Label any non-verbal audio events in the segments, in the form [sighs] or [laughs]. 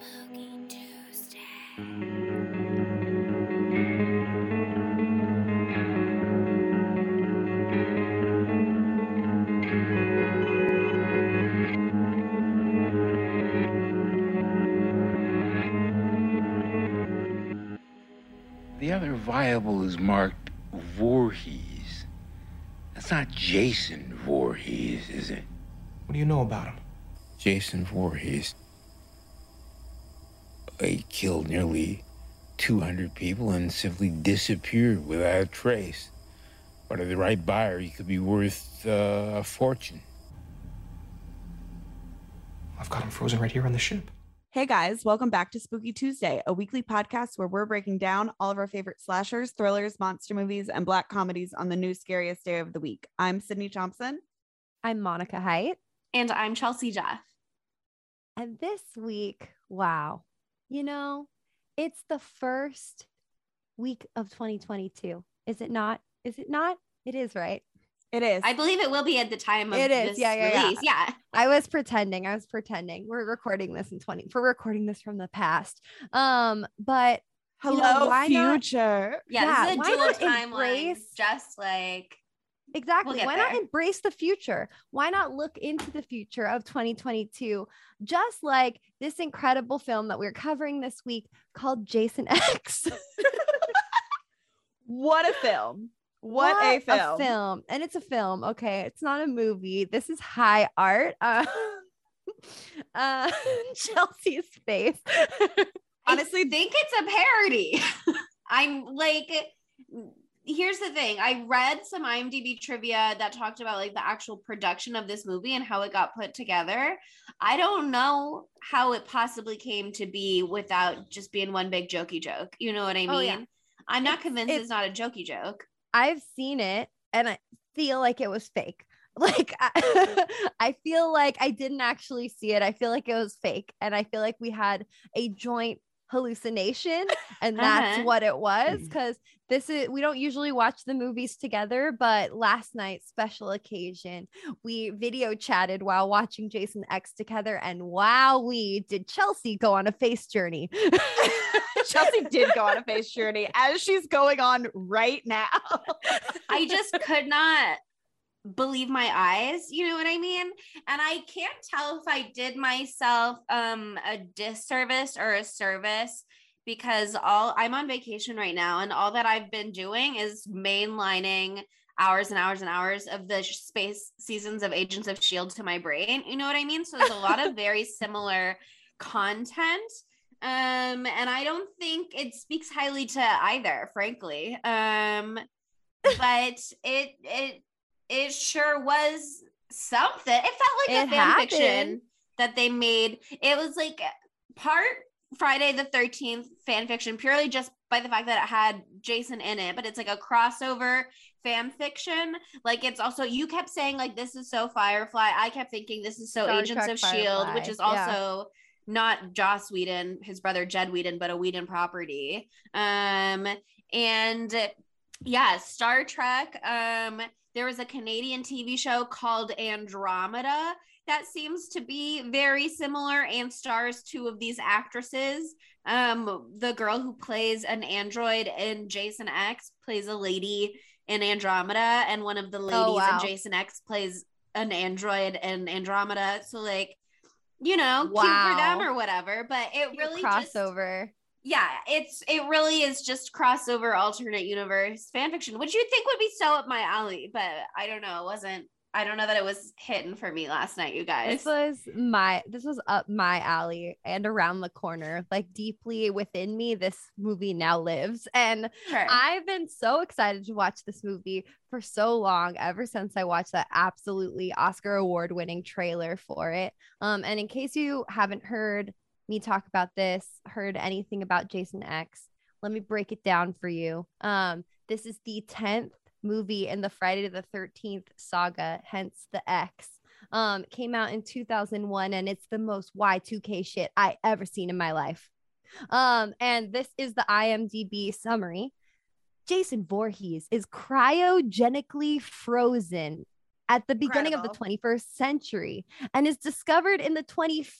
Spooky Tuesday. The other viable is marked Voorhees. That's not Jason Voorhees, is it? What do you know about him? Jason Voorhees. He killed nearly 200 people and simply disappeared without a trace. But to the right buyer, he could be worth uh, a fortune. I've got him frozen right here on the ship. Hey guys, welcome back to Spooky Tuesday, a weekly podcast where we're breaking down all of our favorite slashers, thrillers, monster movies, and black comedies on the new scariest day of the week. I'm Sydney Thompson. I'm Monica Heidt. And I'm Chelsea Jeff. And this week, wow, you know, it's the first week of 2022. Is it not? Is it not? It is, right? It is. I believe it will be at the time of It is. this Yeah, yeah, yeah. release. Yeah. I was pretending. I was pretending. We're recording this in 20. We're recording this from the past. Um, but you know, Hello, why not- future. Yeah. Yeah, this is why a dual not timeline. embrace- Just like Exactly. get Why not embrace the future? Why not look into the future of 2022? Just like this incredible film that we're covering this week called Jason X. [laughs] What a film. What, a film. film. And it's a film. Okay. It's not a movie. This is high art. Uh, [laughs] uh [laughs] Chelsea's face. Honestly, I think it's a parody. I'm like, here's the thing. I read some IMDb trivia that talked about like the actual production of this movie and how it got put together. I don't know how it possibly came to be without just being one big jokey joke. You know what I mean? Oh, yeah. I'm not It's- convinced it's- it's not a jokey joke. I've seen it and I feel like it was fake. [laughs] Like I, [laughs] I feel like I didn't actually see it. I feel like it was fake. And I feel like we had a joint hallucination and that's Uh-huh. what it was because this is we don't usually watch the movies together but last night special occasion we video chatted while watching jason x together and wow we did chelsea go on a face journey [laughs] Chelsea did go on a face journey as she's going on right now. I just could not believe my eyes you know what i mean? And i can't tell if i did myself um a disservice or a service because all i'm on vacation right now and all that i've been doing is mainlining hours and hours and hours of the space seasons of agents of shield to my brain you know what i mean? So there's a lot of very [laughs] similar content um and i don't think it speaks highly to either frankly um [laughs] but it it it sure was something it felt like It a fan fiction that they made it was like part friday the 13th fan fiction purely just by the fact that it had jason in it but it's like a crossover fan fiction like it's also you kept saying like this is so firefly i kept thinking this is so Star agents Trek of shield which is yeah. also not Joss Whedon, his brother Jed Whedon, but a Whedon property. Um, and yeah, Star Trek. Um, there was a Canadian TV show called Andromeda that seems to be very similar and stars two of these actresses. Um, the girl who plays an android in Jason X plays a lady in Andromeda, and one of the ladies Oh, wow. in Jason X plays an android in Andromeda. So like, you know, cute for them or whatever. But it really just crossover yeah, it's it really is just crossover alternate universe fan fiction, which you'd think would be so up my alley, but I don't know, it wasn't. I don't know that it was hitting for me last night, you guys. This was my this was up my alley and around the corner. Like deeply within me, this movie now lives. And Sure. I've been so excited to watch this movie for so long, ever since I watched that absolutely Oscar award winning trailer for it. Um, and in case you haven't heard me talk about this, heard anything about Jason X, let me break it down for you. Um, this is the 10th movie in the Friday the 13th saga, hence the X. Um, came out in 2001 and it's the most Y2K shit I ever seen in my life. Um, and this is the IMDb summary. Jason Voorhees is cryogenically frozen at the beginning of the 21st century and is discovered in the 25th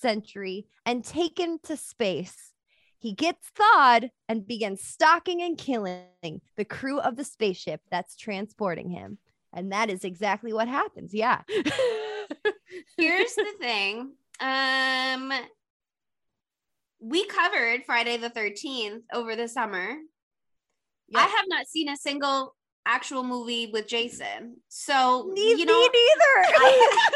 century and taken to space. He gets thawed and begins stalking and killing the crew of the spaceship that's transporting him. And that is exactly what happens. Yeah. [laughs] Here's the thing. Um we covered Friday the 13th over the summer. Yeah. I have not seen a single actual movie with Jason. So, Me, you know, neither. I-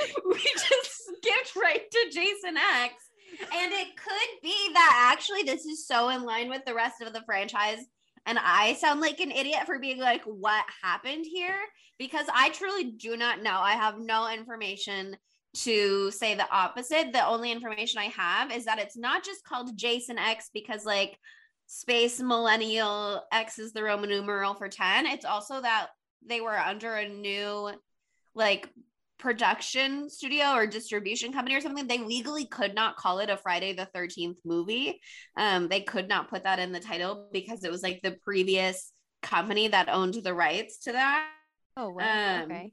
[laughs] [laughs] we just skipped right to Jason X. And it could be that actually this is so in line with the rest of the franchise. And I sound like an idiot for being like, what happened here? Because I truly do not know. I have no information to say the opposite. The only information I have is that it's not just called Jason X because, like, space millennial X is the Roman numeral for 10. It's also that they were under a new, like, production studio or distribution company or something they legally could not call it a friday the 13th movie um they could not put that in the title because it was like the previous company that owned the rights to that oh, wow. Um, okay.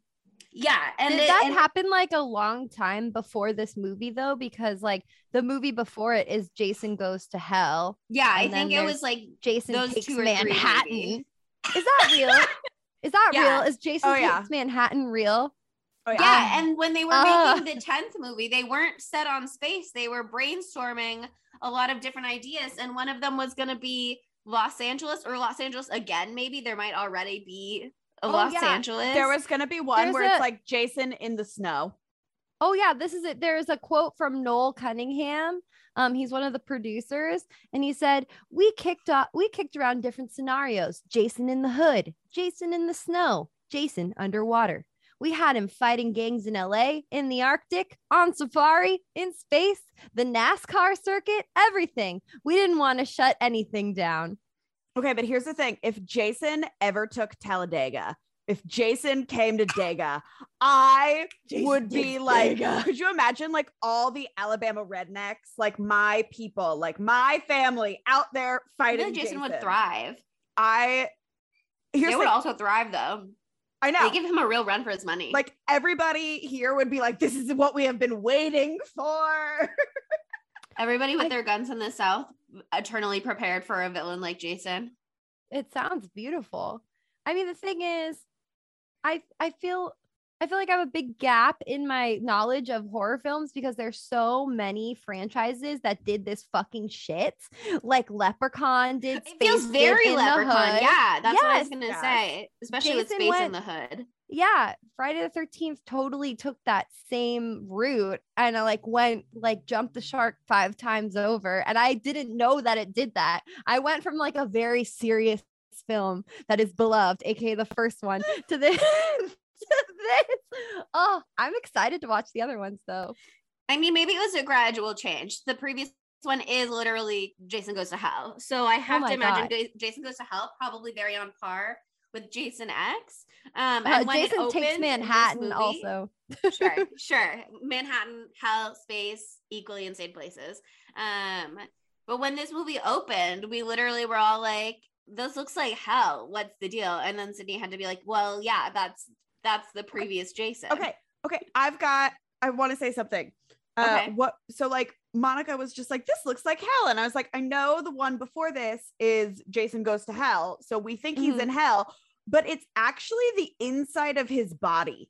yeah and Did it- that and- happen like a long time before this movie though? Because like the movie before it is Jason Goes to Hell. yeah i think it was like Jason Those takes two or Manhattan. maybe. Is that real? [laughs] Is that Yeah. real? Is Jason Oh, takes yeah. Manhattan real? Oh, yeah and when they were Ah. making the 10th movie they weren't set on space they were brainstorming a lot of different ideas and one of them was going to be los angeles or los angeles again maybe there might already be a Oh, los yeah. angeles There was gonna be one There's where a- it's like Jason in the snow. Oh yeah, this is it. There's a quote from Noel Cunningham. Um, he's one of the producers, and he said, "We kicked off, we kicked around different scenarios: Jason in the hood, Jason in the snow, Jason underwater. We had him fighting gangs in LA, in the Arctic, on safari, in space, the NASCAR circuit, everything. We didn't want to shut anything down. Okay, but here's the thing: if Jason ever took Talladega, if Jason came to Dega, I would be like, Dega. could you imagine like all the Alabama rednecks, like my people, like my family out there fighting? feel like jason, would thrive I here's they the, would also thrive though I know. they give him a real run for his money like everybody here would be like, this is what we have been waiting for. [laughs] everybody with I- their guns in the south eternally prepared for a villain like jason It sounds beautiful. I mean, the thing is, I I feel I feel like I have a big gap in my knowledge of horror films because there's so many franchises that did this fucking shit. Like Leprechaun did. it feels Space Kid very in the leprechaun Hood. yeah that's what i was gonna Yes. say especially with space went- in the hood Yeah, Friday the Thirteenth totally took that same route, and I like went like jumped the shark five times over, and I didn't know that it did that. I went from like a very serious film that is beloved, aka the first one, to this. [laughs] to this. [laughs] Oh, I'm excited to watch the other ones though. I mean, maybe it was a gradual change. The previous one is literally Jason Goes to Hell. So I have Oh to imagine God. Jason Goes to Hell probably very on par with Jason X. Um, Uh, and when it Jason takes Manhattan movie- also. [laughs] sure, [laughs] sure. Manhattan, hell, space, equally insane places. Um, but when this movie opened, we literally were all like, "This looks like hell. What's the deal?" And then Sydney had to be like, "Well, yeah, that's that's the previous Jason." okay, okay, I've got. I want to say something. Uh, Okay. What? So like Monica was just like, this looks like hell, and I was like, I know the one before this is Jason goes to hell, so we think he's Mhm. in hell, but it's actually the inside of his body.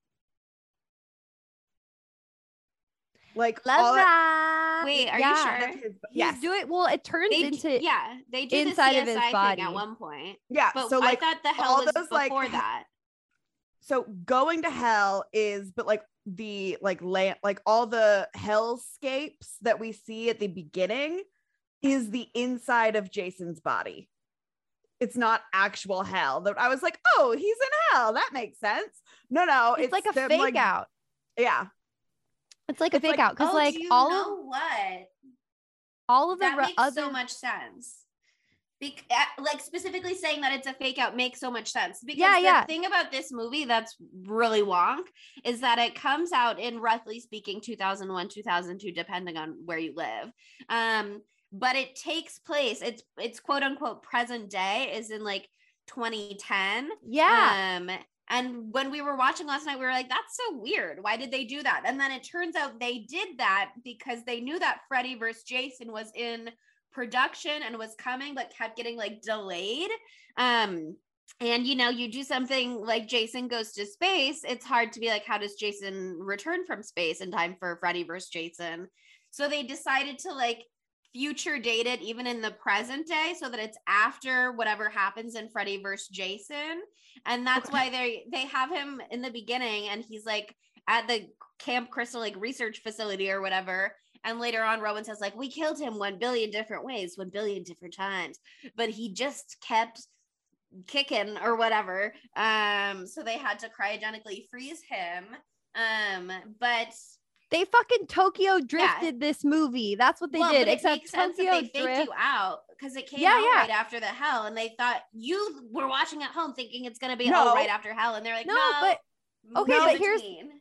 Like Love that. Wait, are you sure? his, He's yes, doing well. It turns They, into yeah, they do inside the of his body. thing at one point. yeah. But so like I thought the hell was those, like, before he- [laughs] that. So going to hell is but like the like land like all the hellscapes that we see at the beginning is the inside of jason's body it's not actual hell that i was like oh he's in hell that makes sense no no it's, like a them, fake out. yeah It's like a fake like, out because oh, like do you all know of what? all of the That re- makes other so much sense. Bec- uh, like specifically saying that it's a fake out makes so much sense because Yeah, the yeah. thing about this movie that's really wonk is that it comes out in roughly speaking 2001 2002 depending on where you live um but it takes place it's it's quote unquote present day is in like 2010 yeah um And when we were watching last night, we were like, that's so weird. Why did they do that? And then it turns out they did that because they knew that Freddy versus Jason was in production and was coming, but kept getting like delayed. Um, and you know, you do something like Jason goes to space, it's hard to be like, how does Jason return from space in time for Freddy versus Jason? So they decided to like future date it even in the present day so that it's after whatever happens in Freddy versus Jason. And that's why they they have him in the beginning and he's like at the Camp Crystal like research facility or whatever. And later on, Rowan says, like, we killed him one billion different ways, one billion different times. But he just kept kicking or whatever. Um, so they had to cryogenically freeze him. Um, but They fucking Tokyo drifted this movie. That's what they well, did. Except makes sense Tokyo that they drift. you out because it came Yeah, out yeah. right after the hell, and they thought you were watching at home thinking it's gonna be No. oh right after hell, and they're like, No, no, but- okay, in but between." here's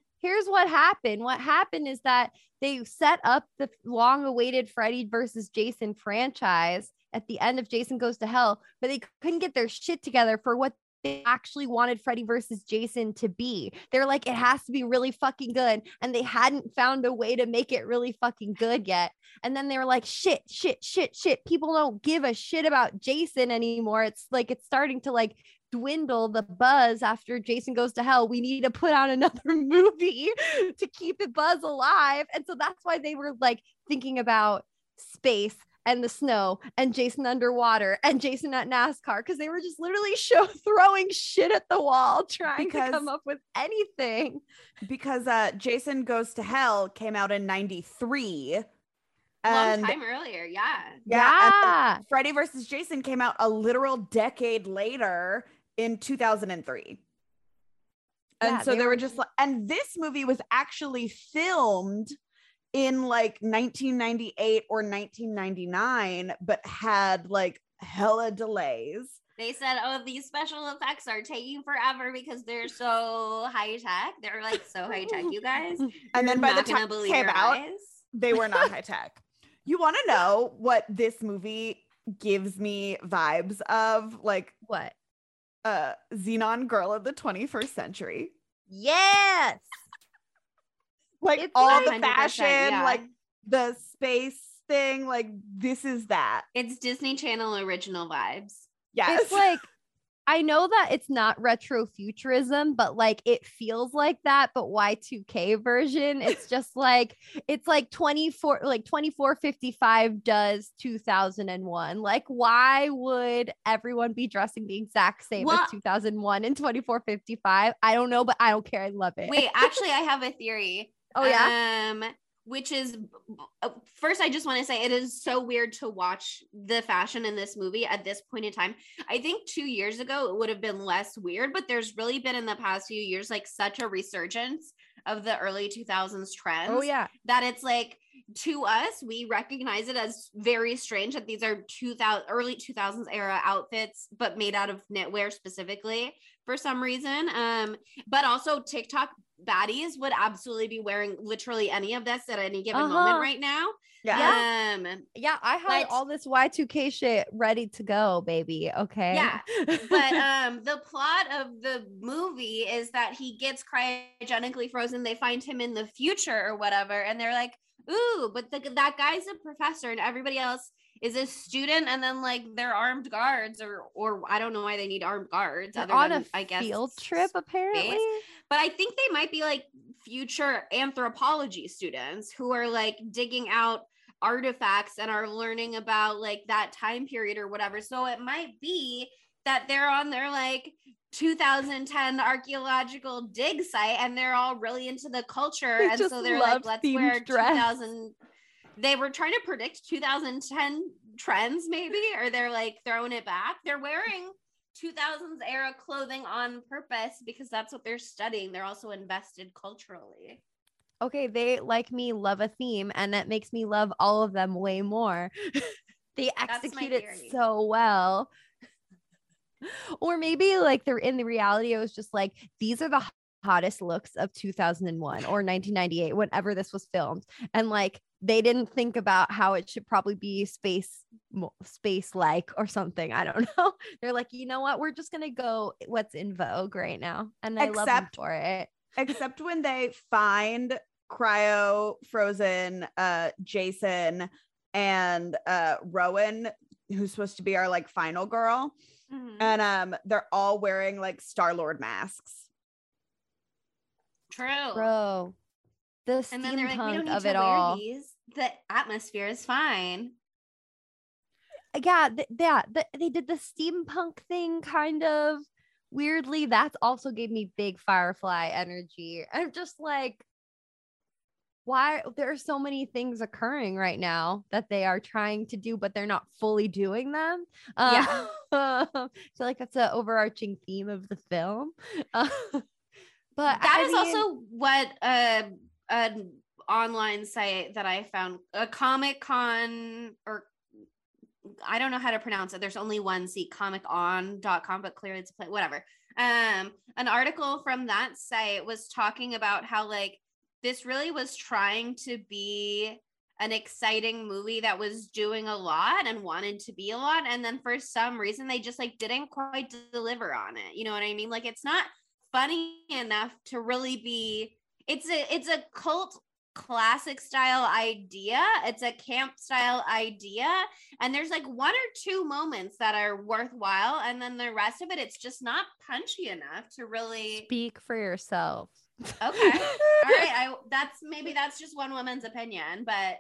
what happened. What happened is that they set up the long awaited Freddy versus Jason franchise at the end of Jason Goes to Hell, but they couldn't get their shit together for what they actually wanted Freddy versus Jason to be. They're like, it has to be really fucking good. And they hadn't found a way to make it really fucking good yet. And then they were like, shit, shit, shit, shit. People don't give a shit about Jason anymore. It's like, it's starting to like dwindle the buzz after Jason goes to hell. We need to put out another [laughs] movie to keep the buzz alive. And so that's why they were like thinking about space and the snow and Jason underwater and Jason at NASCAR because they were just literally [laughs] show throwing shit at the wall trying Because- to come up with anything. because uh Jason Goes to Hell came out in 93. long And time earlier, yeah. yeah, Yeah. Freddy versus Jason came out a literal decade later in 2003. And Yeah, so they were were- just like, and this movie was actually filmed in like 1998 or 1999, but had like hella delays. They said, "Oh, these special effects are taking forever because they're so high tech. They're like so high tech, you guys." [laughs] And then by the time it came out, eyes. they were not [laughs] high tech. You want to know what this movie gives me vibes of? Like What? Uh Zenon Girl of the 21st century. Yes. Like It's all the fashion, yeah. like the space thing, like this is that. It's Disney Channel original vibes. Yes. It's like I know that it's not retro futurism, but like it feels like that, but Y2K version. It's [laughs] just like it's like 24 like 2455 does 2001. Like why would everyone be dressing the exact same Well- as 2001 and 2455? I don't know, but I don't care. I love it. Wait, actually, I have a theory. [laughs] oh yeah. Um, which is uh, first, I just want to say it is so weird to watch the fashion in this movie at this point in time. I think two years ago it would have been less weird, but there's really been in the past few years like such a resurgence of the early 2000s trends Oh yeah. that it's like to us we recognize it as very strange that these are 2000 early 2000s era outfits but made out of knitwear specifically for some reason um but also tiktok baddies would absolutely be wearing literally any of this at any given Uh-huh. moment right now yeah. um Yeah, I had But- all this Y2K shit ready to go, baby. Okay. Yeah, but [laughs] um the plot of the movie is that he gets cryogenically frozen they find him in the future or whatever and they're like ooh but the, that guy's a professor and everybody else is a student and then like they're armed guards or or i don't know why they need armed guards They're other on than, a i guess field trip, apparently. but i think they might be like future anthropology students who are like digging out artifacts and are learning about like that time period or whatever so it might be that they're on their like 2010 archaeological dig site and they're all really into the culture They and so they're like let's wear dress. 2000 they were trying to predict 2010 trends maybe or they're like throwing it back they're wearing 2000s era clothing on purpose because that's what they're studying they're also invested culturally okay, they like me love a theme, and that makes me love all of them way more. [laughs] they execute it so well. [laughs] or maybe like they're in the reality, it was just like these are the hottest looks of 2001 or 1998, whenever this was filmed. And like they didn't think about how it should probably be space space like or something. I don't [laughs] know. They're like, you know what? We're just gonna go what's in vogue right now, and I love them Except- for it. except when they find cryo frozen uh jason and uh rowan who's supposed to be our like final girl Mhm. and um they're all wearing like star lord masks True. Bro, the and then like, we don't steampunk of it all. these. The atmosphere is fine. yeah, th- yeah, th- they did the steampunk thing kind of weirdly. That's also gave me big Firefly energy. I'm just like, why? There are so many things occurring right now that they are trying to do, but they're not fully doing them. Yeah. Uh, [laughs] I feel like that's an overarching theme of the film. [laughs] But That I is mean- also what uh, an online site that I found a Comic Con or I don't know how to pronounce it. There's only one seat, comic-on.com, but clearly it's a play, whatever. Um, an article from that site was talking about how like this really was trying to be an exciting movie that was doing a lot and wanted to be a lot. And then for some reason they just like didn't quite deliver on it. You know what I mean? Like it's not funny enough to really be it's a it's a cult classic style idea. It's a camp style idea. And there's like one or two moments that are worthwhile. And then the rest of it it's just not punchy enough to really speak for yourself. okay. [laughs] All right. I that's maybe that's just one woman's opinion but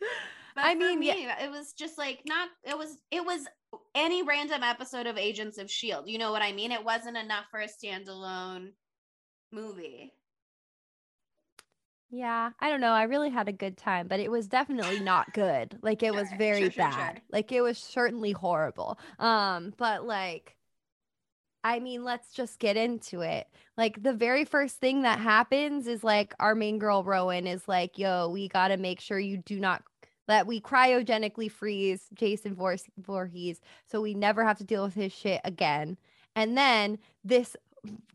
[laughs] but I mean, yeah- it was just like not it was it was any random episode of agents of shield you know what i mean it wasn't enough for a standalone movie Yeah, I don't know. I really had a good time, but it was definitely not good. Like it was very sure, sure, bad. sure. Like it was certainly horrible. Um, but like I mean, let's just get into it. Like the very first thing that happens is like our main girl Rowan is like, "Yo, we got to make sure you do not that we cryogenically freeze Jason Vor- Voorhees so we never have to deal with his shit again." And then this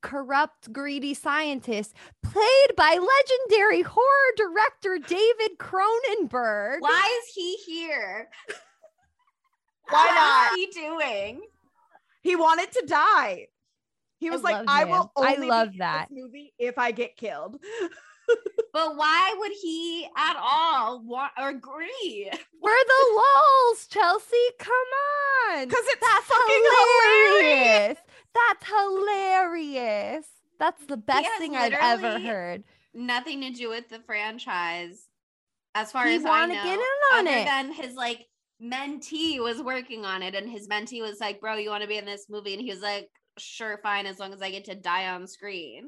corrupt, greedy scientist played by legendary horror director David Cronenberg. why is he here [laughs] Why What not? is he doing he wanted to die he was like i him. will I love that. movie if i get killed [laughs] but why would he at all want agree We're the lulls, Chelsea. Come on. because it's That's fucking hilarious. hilarious. That's hilarious. That's the best thing I've ever heard. nothing to do with the franchise as far He as I know get in on other it. than his like mentee was working on it and his mentee was like bro you want to be in this movie and he was like sure fine as long as i get to die on screen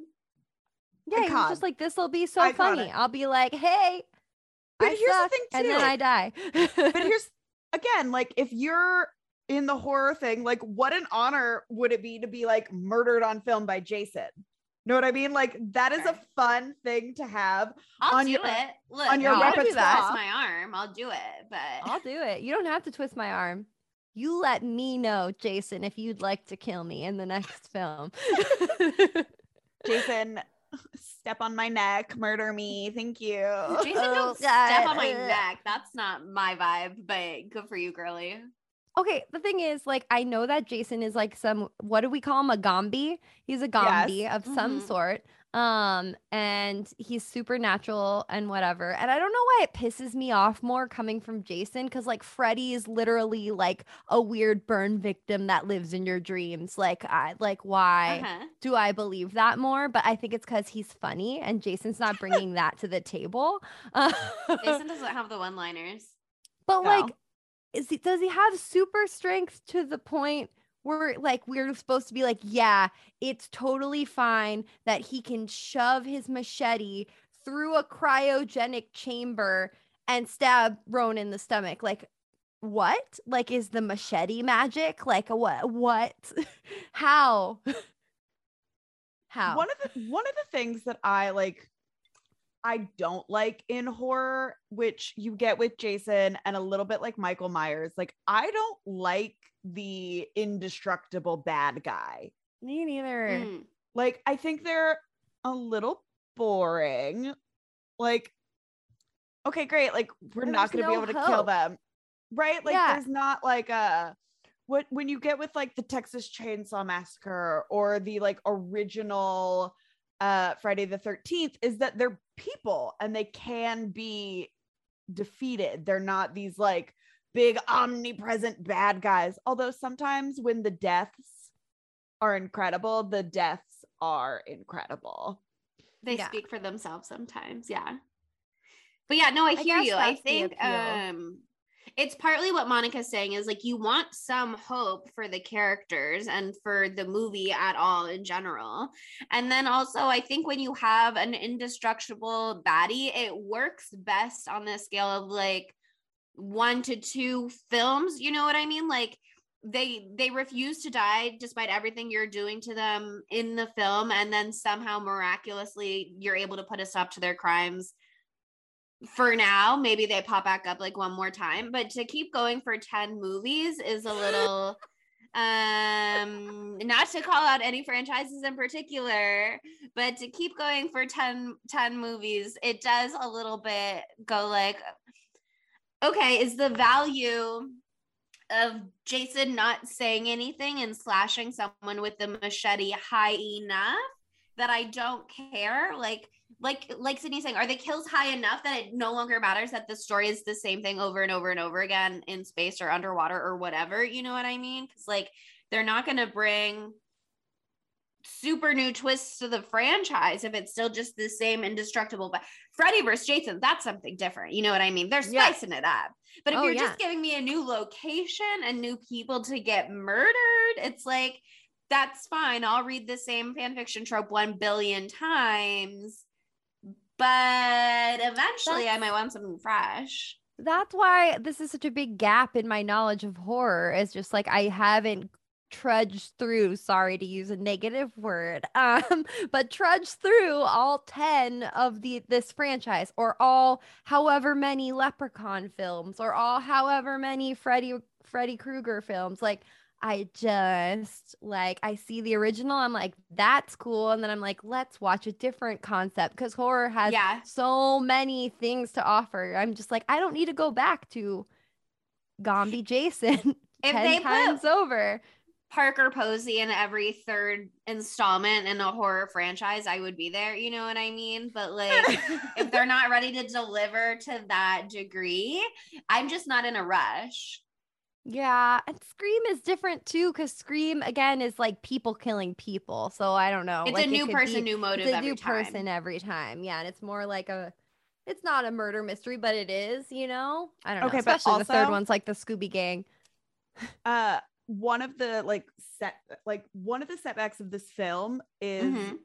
Yeah, he was just like, this will be so Iconic. funny. I'll be like, hey, But I here's the suck, thing, and then. I die. but [laughs] here's again like if you're in the horror thing like what an honor would it be to be like murdered on film by jason know what i mean like that is a fun thing to have i'll On do your- it look on your I'll do repertoire. that. my arm i'll do it but I'll do it. You don't have to twist my arm. You let me know, Jason, if you'd like to kill me in the next film. [laughs] jason step on my neck murder me thank you jason Oh, don't step on my neck that's not my vibe but good for you girly okay, the thing is, like, I know that Jason is like some what do we call him? A Ghombie. He's a Ghombie of some Mhm. sort. Um, and he's supernatural and whatever. And I don't know why it pisses me off more coming from Jason, because like Freddy is literally like a weird burn victim that lives in your dreams. Like, I like why uh-huh. do I believe that more? But I think it's because he's funny and Jason's not bringing that to the table. Uh, [laughs] jason doesn't have the one liners but No. like, is he does he have super strength to the point where like we're supposed to be like, yeah, it's totally fine that he can shove his machete through a cryogenic chamber and stab Rowan in the stomach? Like, what? Like, is the machete magic? Like, what? What? [laughs] How? [laughs] How? one of the one of the things that i like i don't like in horror which you get with jason and a little bit like michael myers like i don't like the indestructible bad guy Me neither. Mm. like i think they're a little boring like okay great like we're There's not going to be no able to kill them right? Like Yeah. there's not like a what when you get with like the Texas Chainsaw Massacre or the like original uh Friday the 13th is that they're people and they can be defeated. They're not these like big omnipresent bad guys. Although sometimes when the deaths are incredible, the deaths are incredible. they Yeah. speak for themselves sometimes yeah but yeah no i I hear guess you i think appeal. um it's partly what monica's saying is like you want some hope for the characters and for the movie at all in general. And then also i think when you have an indestructible baddie it works best on the scale of like one to two films you know what i mean? Like they they refuse to die despite everything you're doing to them in the film and then somehow miraculously you're able to put a stop to their crimes for now maybe they pop back up like one more time but to keep going for 10 movies is a little um not to call out any franchises in particular but to keep going for 10 10 movies it does a little bit go like okay is the value of Jason not saying anything and slashing someone with the machete high enough that I don't care. Like, like, like Sydney saying, are the kills high enough that it no longer matters that the story is the same thing over and over and over again in space or underwater or whatever? You know what I mean? Because like they're not going to bring super new twists to the franchise if it's still just the same indestructible. But Freddy versus Jason, that's something different. You know what I mean? They're Yeah. spicing it up. But if Oh, you're yeah. just giving me a new location and new people to get murdered, it's like that's fine. I'll read the same fan fiction trope one billion times. But eventually I might want something fresh. That's why this is such a big gap in my knowledge of horror. Is just like I haven't trudged through sorry to use a negative word [laughs] um but trudged through all 10 of the this franchise or all however many leprechaun films or all however many freddy freddy krueger films like i just like i see the original i'm like that's cool and then i'm like let's watch a different concept because horror has Yeah. so many things to offer i'm just like i don't need to go back to ghombie jason [laughs] If 10 they put times over Parker Posey in every third installment in a horror franchise, I would be there. You know what I mean? But like, if [laughs] they're not ready to deliver to that degree, I'm just not in a rush. Yeah, and Scream is different too because Scream again is like people killing people. So I don't know. It's like, a new could person, be- new motive It's a every new time. person every time. Yeah, and it's more like a. It's not a murder mystery, but it is. You know, I don't Okay, know. but Especially the third one's like the Scooby Gang. [laughs] uh one of the like set like one of the setbacks of this film is Mhm.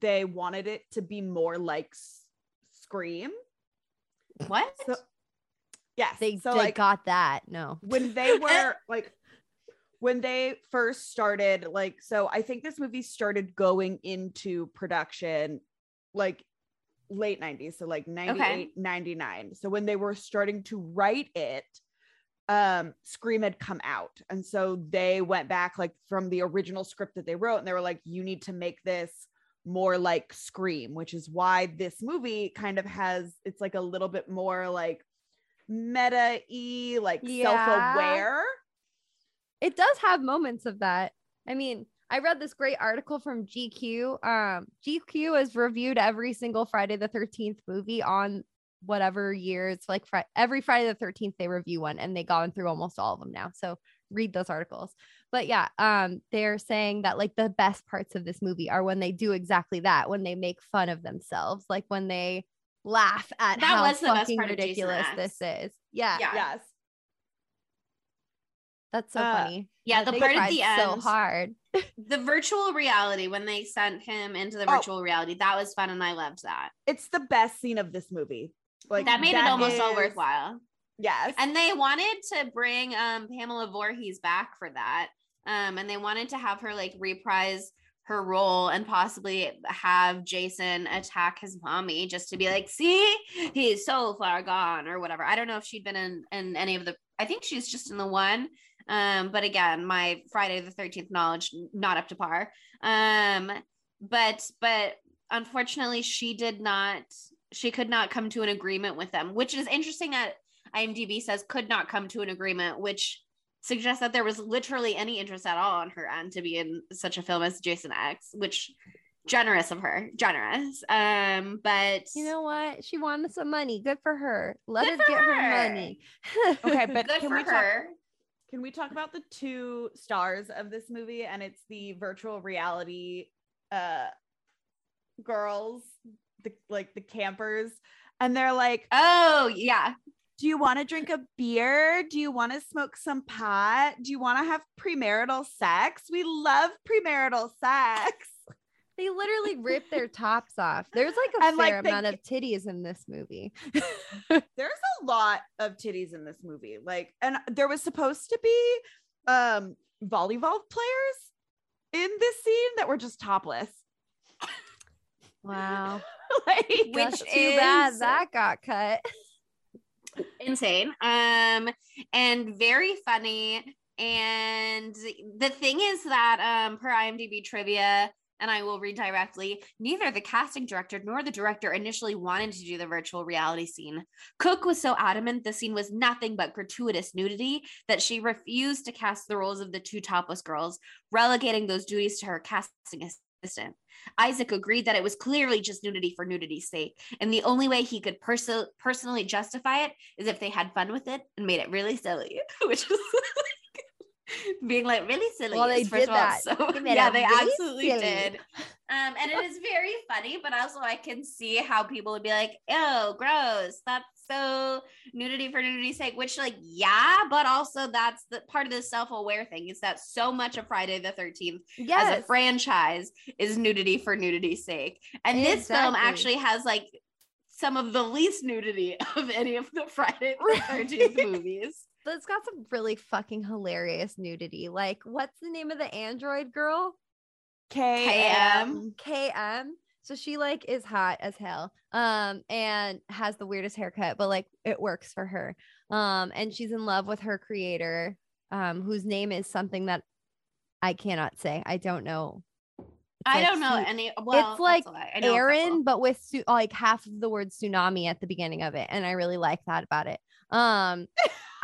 they wanted it to be more like S- scream What? so yes They, so they like got that. No. when [laughs] they were like when they first started like so i think this movie started going into production like late 90s so like 98 99 so when they were starting to write it um scream had come out and so they went back like from the original script that they wrote and they were like you need to make this more like scream which is why this movie kind of has it's like a little bit more like meta e like Yeah. self-aware it does have moments of that. I mean, I read this great article from GQ. Um, GQ has reviewed every single Friday the 13th movie on whatever year. It's like Fri- every Friday the 13th they review one and they've gone through almost all of them now. So read those articles. But yeah, um, they're saying that like the best parts of this movie are when they do exactly that, when they make fun of themselves, like when they laugh at That how was the best fucking part ridiculous X. this is. Yeah, Yeah. yes that's so Uh, funny. Yeah, the part at the end so hard. [laughs] The virtual reality when they sent him into the Oh. virtual reality, that was fun and I loved that. it's the best scene of this movie like that made it almost all worthwhile. yes And they wanted to bring um Pamela Voorhees back for that. Um, and they wanted to have her like reprise her role and possibly have Jason attack his mommy just to be like, see, he's so far gone or whatever. I don't know if she'd been in in any of the I think she's just in the one. Um, but again, my Friday the 13th knowledge not up to par. Um, but but unfortunately she did not she could not come to an agreement with them, which is interesting that IMDb says could not come to an agreement, which suggests that there was literally any interest at all on her end to be in such a film as Jason X, which generous of her, generous. Um, but You know what? She wanted some money. Good for her. Let her get her her. money. [laughs] Okay, but good can for we talk. Can we talk about the two stars of this movie? And it's the virtual reality uh girls, the like the campers, and they're like, Oh yeah, Do you want to drink a beer? Do you want to smoke some pot? Do you want to have premarital sex? We love premarital sex. [laughs] they literally rip their tops off. There's like a And, fair they amount of titties in this movie. [laughs] There's a lot of titties in this movie. Like, and there was supposed to be um volleyball players in this scene that were just topless. Wow. [laughs] like, Which That's too bad that got cut. Insane. Um and very funny. And the thing is that um per imdb trivia and i will read directly neither the casting director nor the director initially wanted to do the virtual reality scene. Cook was so adamant the scene was nothing but gratuitous nudity that she refused to cast the roles of the two topless girls relegating those duties to her casting assistant isaac agreed that it was clearly just nudity for nudity's sake and the only way he could perso- personally justify it is if they had fun with it and made it really silly, [laughs] which is [laughs] [laughs] being like really silly. Well, they first did of all, that. So They [laughs] yeah, they really absolutely silly. did. Um, and it is very funny, but also I can see how people would be like, "Oh, gross! That's so nudity for nudity's sake." Which, like, yeah, but also that's the part of the self-aware thing is that so much of Friday the Thirteenth as a franchise is nudity for nudity's sake. And this film actually has like some of the least nudity [laughs] of any of the Friday the 13th movies. But it's got some really fucking hilarious nudity. Like, what's the name of the android girl? KM. KM. So she like is hot as hell. Um, and has the weirdest haircut, but like it works for her. Um, and she's in love with her creator, um, whose name is something that I cannot say. I don't know. It's I like don't know Su- any. Well, it's like that's a lie. I know a Aaron, but with su- like half of the word tsunami at the beginning of it, and I really like that about it. Um, [laughs]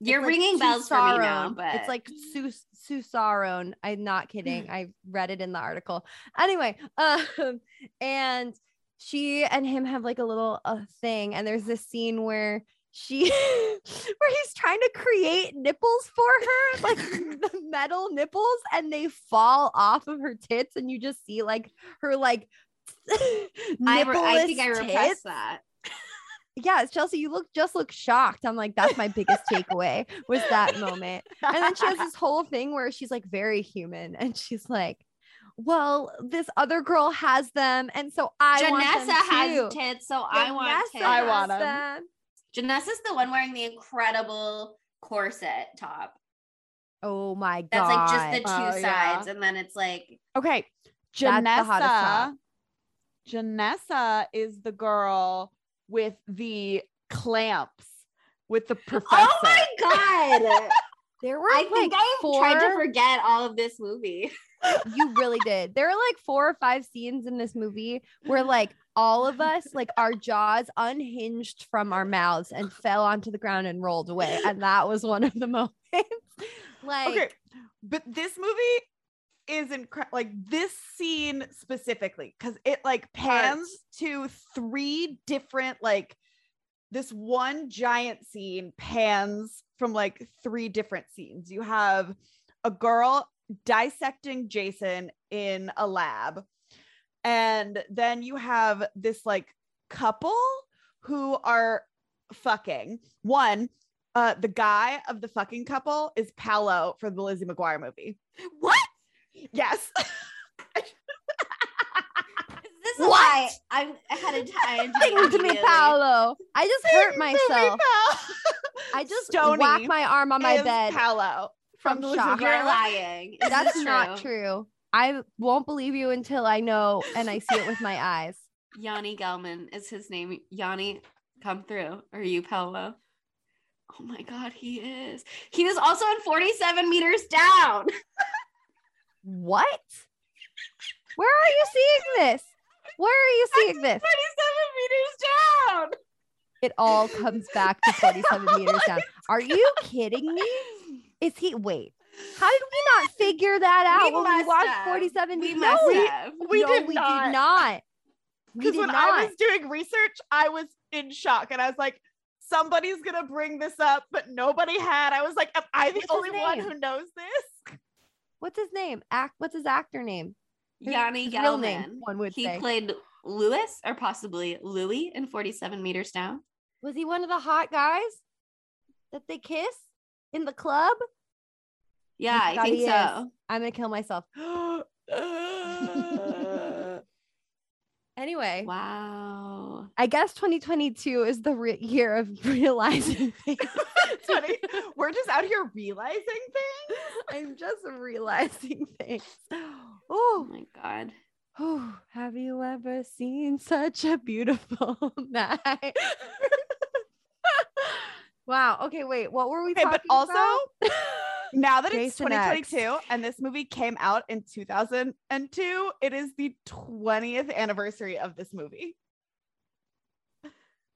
You're like ringing bells for me now, but it's like [laughs] Sus Susaron. I'm not kidding. [laughs] I read it in the article. Anyway, um, [laughs] and she and him have like a little uh, thing, and there's this scene where she where he's trying to create nipples for her, like the metal nipples, and they fall off of her tits, and you just see like her like I, I think I repressed tits that. Yeah, Chelsea, you look just look shocked. I'm like, that's my biggest takeaway was that moment. And then she has this whole thing where she's like very human and she's like, well, this other girl has them, and so I want Janessa them has too. tits, so I want Janessa tits. I want has 'em. them. Janessa's the one wearing the incredible corset top. Oh my god. That's like just the two Oh, yeah. sides, and then it's like Okay. That's the Janessa. Janessa is the girl with the clamps with the professor. Oh my god! [laughs] there were I like think I four. tried to forget all of this movie. [laughs] you really did. There are like four or five scenes in this movie where like all of us, like our jaws unhinged from our mouths and fell onto the ground and rolled away. And that was one of the [laughs] moments. like okay. But this movie is incredible. Like this scene specifically, because it like pans to three different, like this one giant scene pans from like three different scenes. You have a girl dissecting Jason in a lab. And then you have this like couple who are fucking. One, uh, the guy of the fucking couple is Paolo for the Lizzie McGuire movie. What? Yes. [laughs] Is this a What? lie? I'm I had a time Sing to me, Paolo. I just hurt myself. I I just Stony whacked my arm on my bed. Paolo from from the Lizzie shock. You're lying. Is That's this not true. I won't believe you until I know and I see it with my eyes. [laughs] Yani Gellman is his name. Yanni, come through. Are you Paolo? Oh my god, he is. He was also in 47 meters down. [laughs] What? Where are you seeing this? Where are you seeing 47 this? meters down. it all comes back to 47 [laughs] meters down. Are you kidding me? Is he wait? How did we not figure that out We when we watched have. 47 We No, have. We no, did we not. did not. We Because when not. I was doing research, I was in shock and I was like, somebody's gonna bring this up, but nobody had. I was like, am I the What's only one who knows this? What's his name? Act. What's his actor name? His- Yani real name, one would he say. played Lewis or possibly Louis in 47 meters down. Was he one of the hot guys that they kiss in the club? Yeah, I think is. so. I'm gonna kill myself. [gasps] [gasps] [gasps] Anyway, Wow. I guess 2022 is the re- year of [laughs] realizing things. [laughs] It's funny. We're just out here realizing things. [laughs] I'm just realizing things. Oh Oh, my god. oh, have you ever seen such a beautiful night? wow. Okay, wait. What were we Okay, talking but also about? Now that it's Jason X. 2022 and this movie came out in 2002, it is the 20th anniversary of this movie.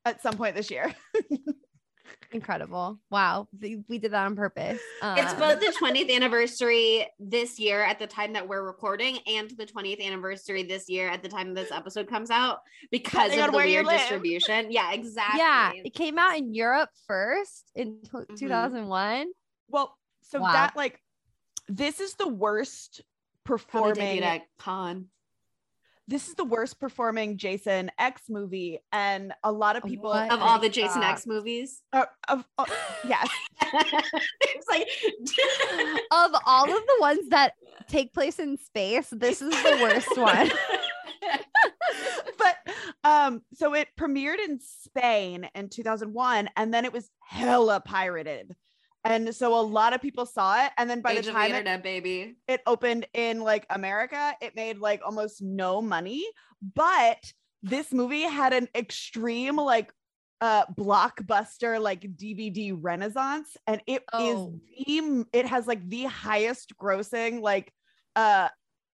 At some point this year. [laughs] Incredible. Wow. We we did that on purpose. It's Um, both the 20th anniversary this year at the time that we're recording and the 20th anniversary this year at the time this episode comes out because Depending of on the weird distribution. Yeah, exactly. Yeah, it came out in Europe first in tw- Mhm. 2001. Well, so Wow. that like this is the worst performing at con. this is the worst performing Jason X movie and a lot of people What? Of all the Jason X movies. uh, of, uh, yes [laughs] it's like [laughs] Of all of the ones that take place in space, this is the worst one. [laughs] but um so it premiered in Spain in 2001 and then it was hella pirated and so a lot of people saw it and then by Age the of the time it, baby. it opened in like America it made like almost no money but this movie had an extreme like uh blockbuster like DVD renaissance and it is Oh. the it has like the highest grossing like uh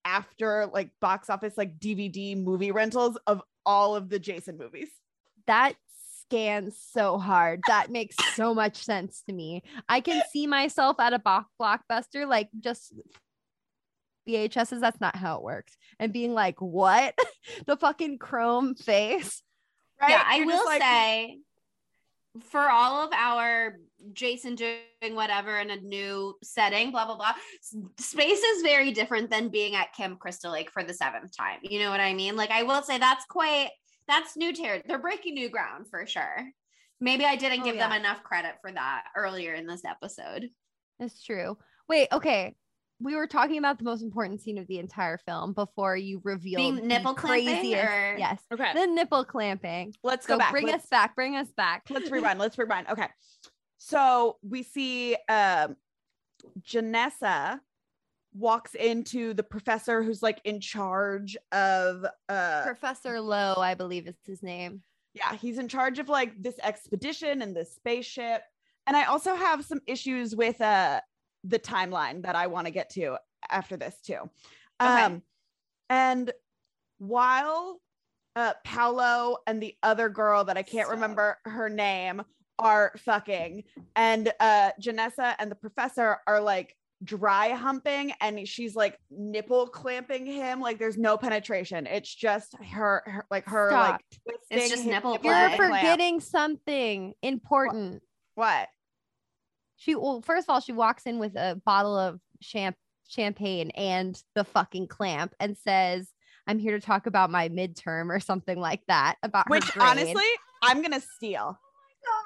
after like box office like DVD movie rentals of all of the Jason movies. That scans so hard. That makes so much sense to me. I can [laughs] see myself at a blockbuster, like just VHSs. That's not how it works. And being like, what? [laughs] the fucking chrome face. Right? Yeah, I You're will like, say for all of our Jason doing whatever in a new setting, blah blah blah. Space is very different than being at Camp Crystal Lake for the seventh time. You know what I mean? Like I will say that's quite that's new territory. They're breaking new ground for sure. Maybe I didn't Oh, give them enough credit for that earlier in this episode. That's true. Wait, okay. We were talking about the most important scene of the entire film before you revealed the nipple clamping, craziest. or- Yes, okay, the nipple clamping. let's So go back. bring Let's- us back. Bring us back. let's [laughs] rewind. Let's rewind. Okay. So we see um Janessa walks into the professor who's like in charge of uh Professor Lowe, I believe is his name. yeah, he's in charge of like this expedition and this spaceship. And I also have some issues with uh the timeline that I want to get to after this too. Okay. Um and while uh Paolo and the other girl that I can't Stop. remember her name are fucking and uh Janessa and the professor are like dry humping and she's like nipple clamping him like there's no penetration it's just her, her like her Stop. like twisting just nipple You're a clamp. forgetting something important. what She well, first of all, she walks in with a bottle of champ champagne and the fucking clamp and says, I'm here to talk about my midterm or something like that about which honestly i'm gonna steal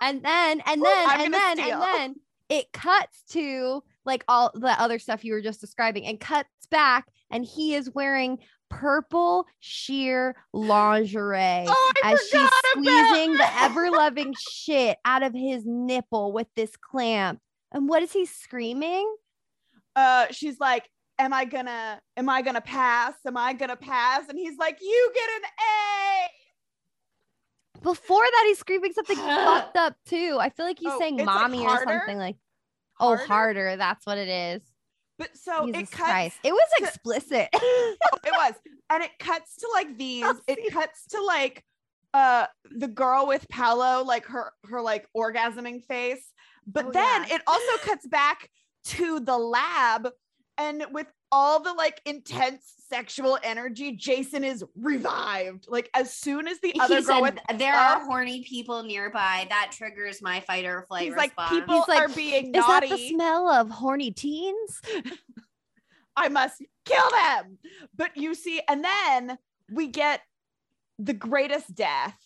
and then and then and then steal. and then it cuts to like all the other stuff you were just describing and cuts back and he is wearing purple sheer lingerie oh as she's squeezing the ever loving [laughs] shit out of his nipple with this clamp. And what is he screaming? Uh she's like am i gonna am i gonna pass? Am i gonna pass? And he's like you get an a. Before that he's screaming something fucked [sighs] up too. I feel like he's Oh, saying it's like mommy or something like oh Harder? harder. That's what it is. But so jesus it cuts christ. It was to- explicit. [laughs] Oh, it was. [laughs] And it cuts to like these. It cuts to like uh the girl with Paolo, like her her like orgasming face. But Oh, then yeah. it also cuts back to the lab and with all the like [gasps] intense sexual energy, Jason is revived. Like as soon as the other He girl said, with there up, are horny people nearby. That triggers my fight or flight he's like people He's like, are being Is naughty. that the smell of horny teens? [laughs] I must kill them. But you see, and then we get the greatest death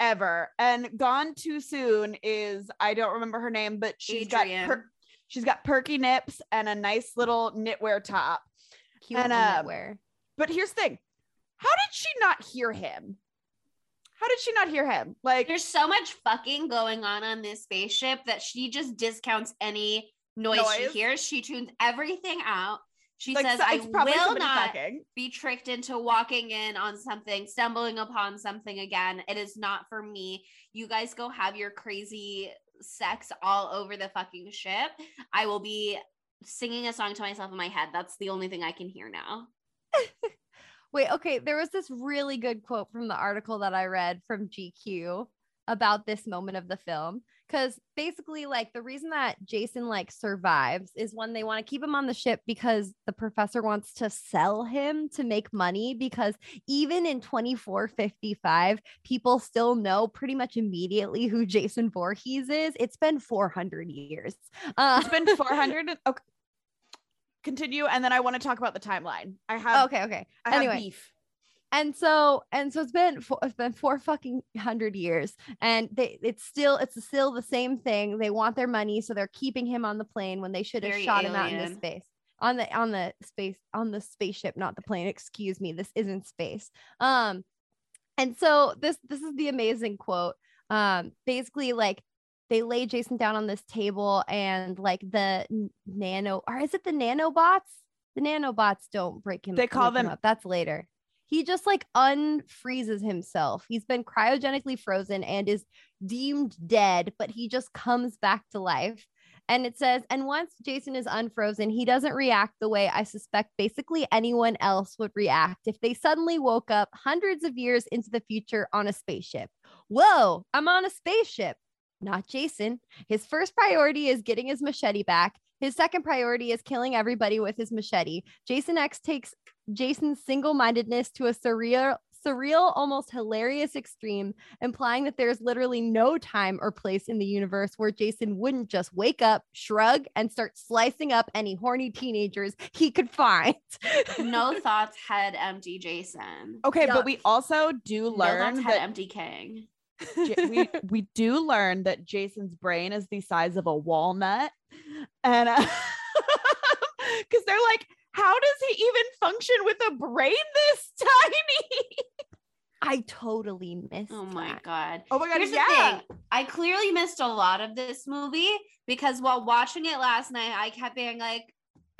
ever. And gone too soon is I don't remember her name, but she's Adrian. got per- she's got perky nips and a nice little knitwear top. Cute And, little um, knitwear. But here's the thing: how did she not hear him? How did she not hear him? Like There's so much fucking going on on this spaceship that she just discounts any noise, she hears. She tunes everything out. She like says, so- "I probably will not fucking. be tricked into walking in on something, stumbling upon something again. It is not for me. You guys go have your crazy sex all over the fucking ship. I will be singing a song to myself in my head. That's the only thing I can hear now. [laughs] Wait, okay. There was this really good quote from the article that I read from GQ about this moment of the film. Because basically, like the reason that Jason like survives is when they want to keep him on the ship because the professor wants to sell him to make money. Because even in 2455, people still know pretty much immediately who Jason Voorhees is. It's been 400 years. Uh, It's been 400. and- [laughs] okay. Continue, and then I want to talk about the timeline. I have okay, okay. I anyway. beef. and so and so it's been four, it's been four fucking hundred years and they it's still it's still the same thing they want their money so they're keeping him on the plane when they should have Very shot him out into alien. space on the on the space on the spaceship not the plane excuse me this isn't space um and so this this is the amazing quote um basically like they lay jason down on this table and like the nano or is it the nanobots? The nanobots don't break him They call them- up. That's later. He just like unfreezes himself. He's been cryogenically frozen and is deemed dead but he just comes back to life. And it says, and once Jason is unfrozen, he doesn't react the way I suspect basically anyone else would react if they suddenly woke up hundreds of years into the future on a spaceship. Whoa, I'm on a spaceship. Not Jason. His first priority is getting his machete back. His second priority is killing everybody with his machete. Jason X takes Jason's single mindedness to a surreal, surreal, almost hilarious extreme implying that there's literally no time or place in the universe where Jason wouldn't just wake up, shrug, and start slicing up any horny teenagers he could find. [laughs] No thoughts, head empty Jason. Okay, Yeah. but we also do No learn thoughts, head that empty King. J- we we do learn that Jason's brain is the size of a walnut, and uh, [laughs] because they're like, how does he even function with a brain this [laughs] tiny? I totally missed. Oh my that. god. Oh my god, Here's yeah. the thing. I clearly missed a lot of this movie because while watching it last night, I kept being like,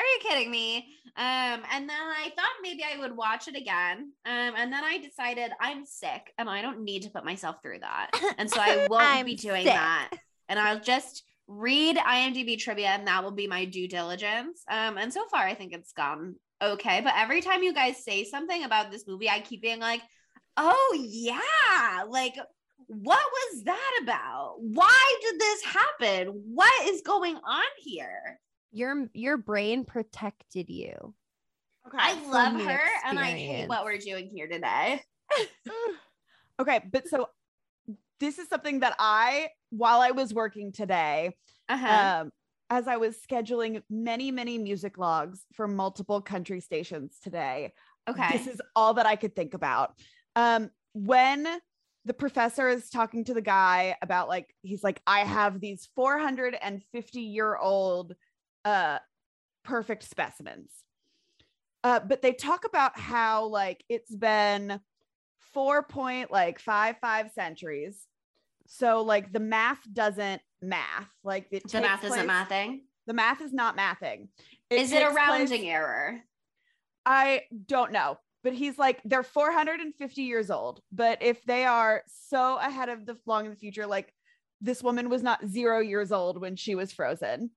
"Are you kidding me?" Um, and then I thought maybe I would watch it again. Um, and then I decided I'm sick and I don't need to put myself through that, and so I [laughs] won't be doing sick. that. And I'll just read IMDb trivia, and that will be my due diligence. Um, and so far I think it's gone okay. But every time you guys say something about this movie, I keep being like, "Oh yeah, like." what was that about? Why did this happen? What is going on here? Your your brain protected you. Okay. I love the her and I hate what we're doing here today. [laughs] [sighs] okay, but so this is something that I, while I was working today, Uh-huh. um, as I was scheduling many, many music logs for multiple country stations today, okay. this is all that I could think about. Um, when the professor is talking to the guy about like he's like, I have these 450 year old uh perfect specimens. Uh, but they talk about how like it's been four point like five five centuries. So like the math doesn't math. Like it the math takes isn't mathing. The math is not mathing. Is it a takes place- rounding error? I don't know, but he's like they're 450 years old. But if they are so ahead of the long in the future, like this woman was not zero years old when she was frozen.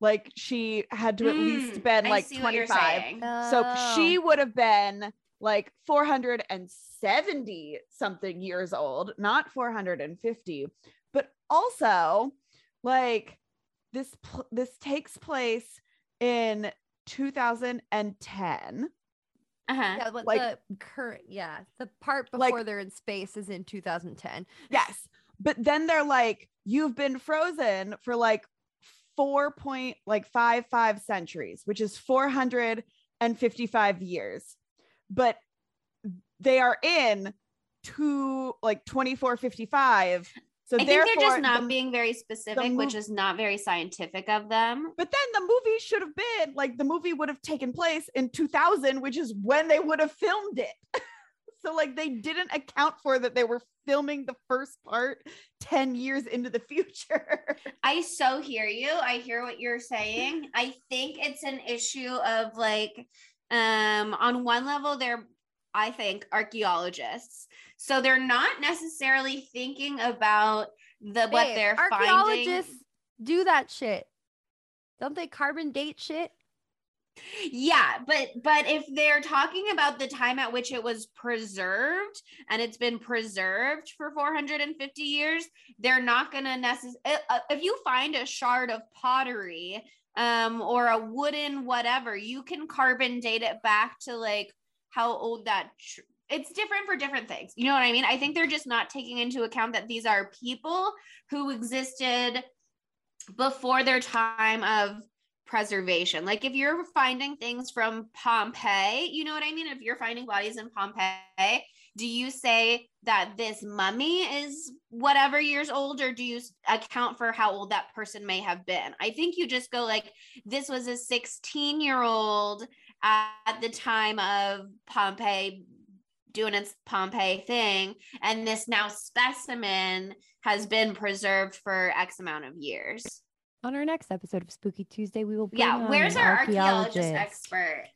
Like she had to at least Mm, been I like see what you're 25. So Oh. she would have been like 470 something years old, not 450. But also, like this pl- this takes place in 2010. Uh-huh. Yeah, Like- the current, yeah, the part Like- before they're in space is in 2010. Yes. But then they're like, you've been frozen for like four point like five five centuries, which is 455 years. But they are in two like 2455. So I think they're just not the- being very specific, which is not very scientific of them. but then the movie should have been like the movie would have taken place in 2000, which is when they would have filmed it. [laughs] so like they didn't account for that they were filming the first part 10 years into the [laughs] future. I so hear you. I hear what you're saying. I think it's an issue of like um on one level they're I think archaeologists. So they're not necessarily thinking about the what Babe, they're finding. archaeologists do that shit. Don't they carbon date shit? Yeah, but but if they're talking about the time at which it was preserved and it's been preserved for 450 years, they're not going to necessarily if you find a shard of pottery um or a wooden whatever, you can carbon date it back to like how old that tr- it's different for different things. You know what I mean? I think they're just not taking into account that these are people who existed before their time of preservation. Like if you're finding things from Pompeii, you know what I mean? If you're finding bodies in Pompeii, do you say that this mummy is whatever years old or do you account for how old that person may have been? I think you just go like this was a 16 year old at the time of Pompeii doing its Pompeii thing and this now specimen has been preserved for x amount of years. On our next episode of Spooky Tuesday, we will bring Yeah, where's our archaeologist archaeologist. expert?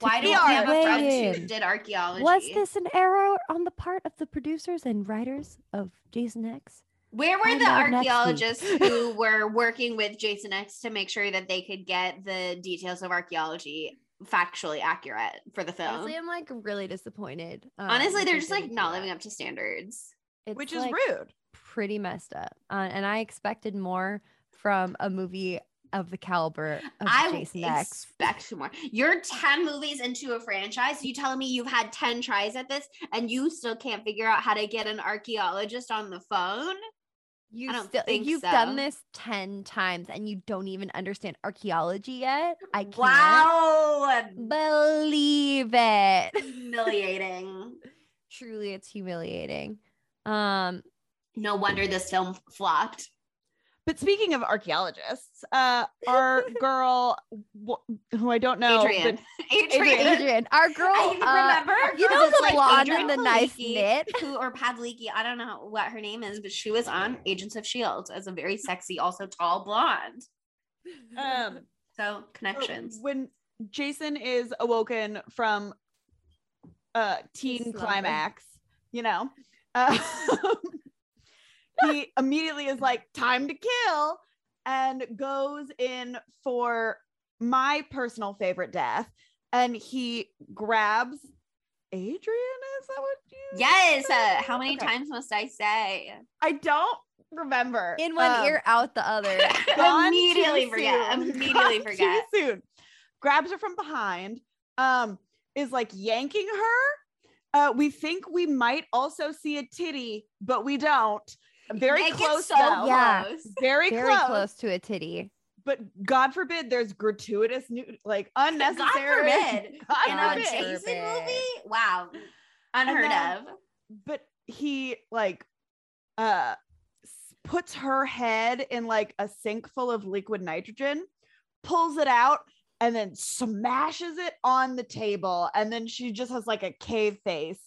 Why be don't we have a our friend weigh who did archaeology? Was this an error on the part of the producers and writers of Jason X? Where were the out next week. archaeologists who were working with Jason X to make sure that they could get the details of archaeology factually accurate for the film? Honestly, I'm like really disappointed. um, Honestly, they're just like didn't do not that. living up to standards. It's, which is like, rude. Pretty messed up, uh, and I expected more from a movie of the caliber of I Jason X. expect more. You're 10 movies into a franchise. You telling me you've had 10 tries at this and you still can't figure out how to get an archaeologist on the phone? You don't still think you've so. done this 10 times and you don't even understand archaeology yet. I can't Wow. believe it. Humiliating. [laughs] Truly it's humiliating. Um No wonder this film flopped. But speaking of archaeologists, uh, [laughs] our girl, wh- who I don't know, Adrian. [laughs] but- Adrian. Adrian, our girl I uh, remember. you know the like blonde Adrian in the nice Palicki, knit? who or Padleaky, I don't know what her name is, but she was on Agents of Shield as a very sexy, also tall blonde. um, So connections. when Jason is awoken from uh teen climax, you know, uh, [laughs] he immediately is like, time to kill, and goes in for my personal favorite death. And he grabs Adrian. Is that what you Yes. said? Uh, how many Okay. times must I say? I don't remember. in one Um, ear out the other. [laughs] Immediately forget. soon. [laughs] Immediately Gone forget. Too soon. Grabs her from behind. Um, is like yanking her. Uh, we think we might also see a titty, but we don't. Very It close so though. Yeah. Very, Very close, close to a titty. But God forbid there's gratuitous, nu- like unnecessary. [laughs] God forbid. [laughs] God In a Jason movie? Wow. Unheard then- of. but he like uh puts her head in like a sink full of liquid nitrogen pulls it out and then smashes it on the table and then she just has like a cave face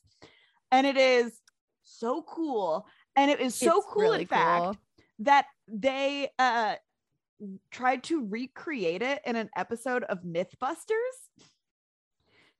and it is so cool and it is so It's cool really in fact cool. that they uh tried to recreate it in an episode of mythbusters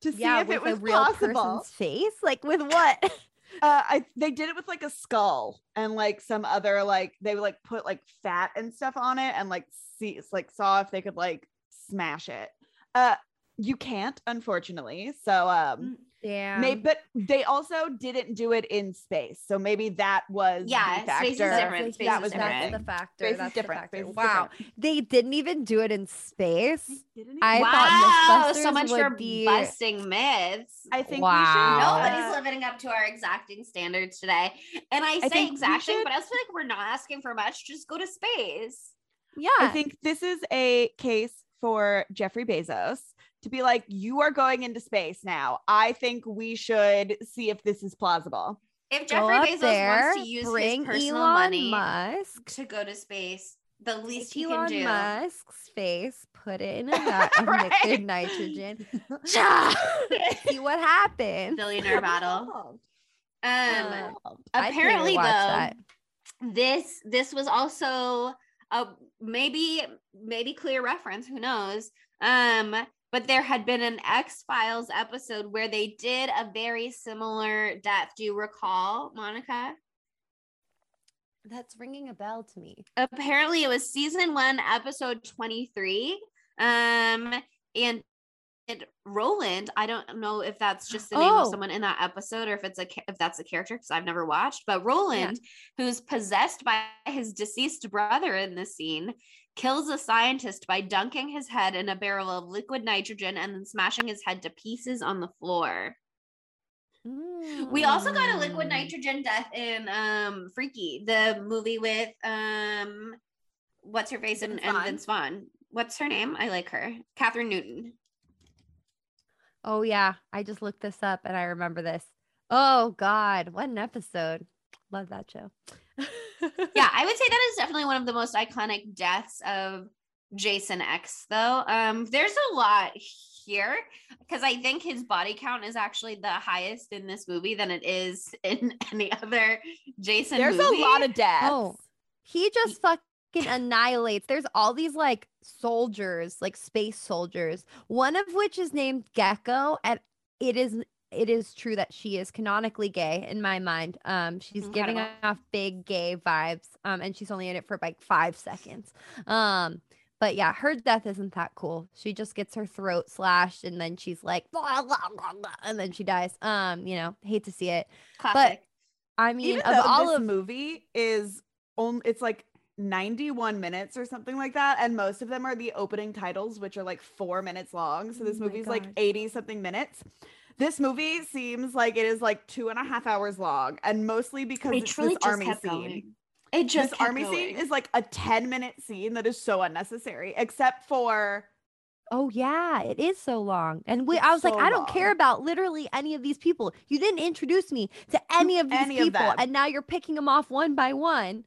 to see yeah, if it was a real possible person's face. Like with what? [laughs] uh I they did it with like a skull and like some other like they would like put like fat and stuff on it and like see like saw if they could like smash it. Uh you can't, unfortunately. So um Yeah. maybe but they also didn't do it in space. So maybe that was Yeah, the space is different. Space that is was different. That's the factor. Space is That's different. the factor. Space wow. different. They didn't even do it in space. I wow, thought so Mythbusters much would for be- busting myths. I think Wow. we should Nobody's living up to our exacting standards today. And I say think exacting, should- but I also feel like we're not asking for much. Just go to space. Yeah. I think this is a case for Jeffrey Bezos to be like, you are going into space now. I think we should see if this is plausible. If Go Jeffrey Bezos there, wants to use bring his personal Elon money Musk. to go to space, the least take he can Elon do. Musk's face, put it in a, [laughs] ni- of Right. liquid nitrogen. [laughs] Cha! [laughs] See what happens. Billionaire battle. Um, I'd pay to apparently though, that. this this was also a maybe maybe clear reference who knows um but there had been an x-files episode where they did a very similar death do you recall monica That's ringing a bell to me. apparently it was season one episode 23 um and and Roland, I don't know if that's just the name of Oh. someone in that episode or if it's a if that's a character because I've never watched. But Roland, who's possessed by his deceased brother in the scene, kills a scientist by dunking his head in a barrel of liquid nitrogen and then smashing his head to pieces on the floor. We also got a liquid Mm. nitrogen death in um Freaky, the movie with um what's her face and, Vince and. Vince Vaughn. What's her name? I like her. Kathryn Newton. Oh yeah, I just looked this up and I remember this. Oh God, what an episode! Love that show. Yeah, [laughs] I would say that is definitely one of the most iconic deaths of Jason X, though. Um, there's a lot here because I think his body count is actually the highest in this movie than it is [laughs] in any other Jason. There's movie. a lot of deaths. Oh, he just fucking annihilates. There's all these like soldiers, like space soldiers, one of which is named Geko, and it is it is true that she is canonically gay in my mind. Um, she's giving off big gay vibes. Um, and she's only in it for like five seconds. Um, but yeah, her death isn't that cool. She just gets her throat slashed, and then she's like, blah, [laughs] blah, blah, blah, and then she dies. Um, you know, hate to see it. classic. I mean, Even of though all this of movie is only it's like 91 minutes or something like that, and most of them are the opening titles, which are like four minutes long. So Oh this my movie's like 80 something minutes. This movie seems like it is like two and a half hours long, and mostly because it's this army scene. It just this army going. scene is like a 10 minute scene that is so unnecessary, except for Oh yeah, it is so long. And we It's I was like, so I don't care about literally any of these people. You didn't introduce me to any of these any people them. and now you're picking them off one by one.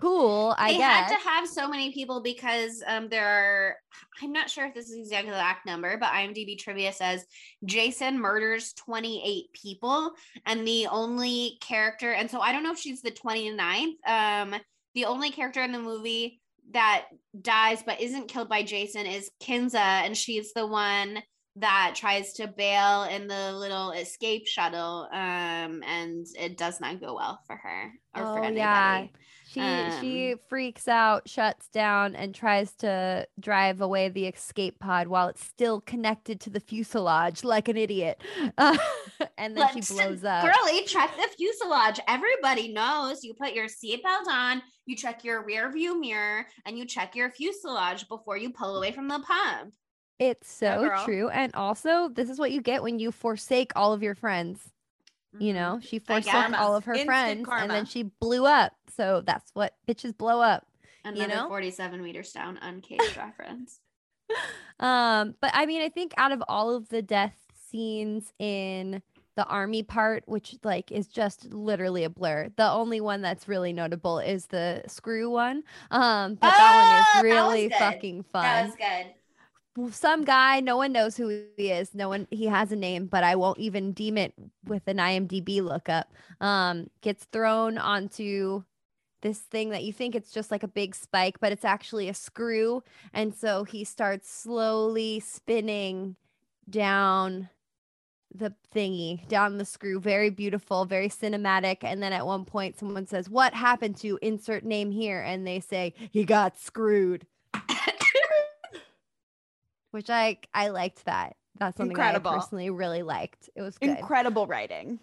Cool, I they guess. had to have so many people because um there are I'm not sure if this is exactly the exact number, but IMDb trivia says Jason murders 28 people and the only character and so I don't know if she's the 29th. Um the only character in the movie that dies but isn't killed by Jason is Kinsa and she's the one that tries to bail in the little escape shuttle um and it does not go well for her or for Oh, anybody. yeah. She she Um, freaks out, shuts down, and tries to drive away the escape pod while it's still connected to the fuselage like an idiot. Uh, [laughs] and then she blows up. Girlie, check the fuselage. Everybody knows you put your seatbelt on, you check your rear view mirror, and you check your fuselage before you pull away from the pump. It's so girl. true. And also, this is what you get when you forsake all of your friends. you know she Mm-hmm. Forsook all of her Instant friends and then she blew up so that's what bitches blow up Another know? 47 meters down, uncaged [laughs] reference. um but i mean i think out of all of the death scenes in the army part which like is just literally a blur the only one that's really notable is the screw one um but Oh, that that one is really fucking fun That was good. some guy no one knows who he is no one he has a name but i won't even deem it with an imdb lookup um gets thrown onto this thing that you think it's just like a big spike but it's actually a screw and so he starts slowly spinning down the thingy down the screw very beautiful very cinematic and then at one point someone says what happened to insert name here and they say he got screwed [laughs] which I I liked that. That's something Incredible. I personally really liked. It was good. Incredible writing.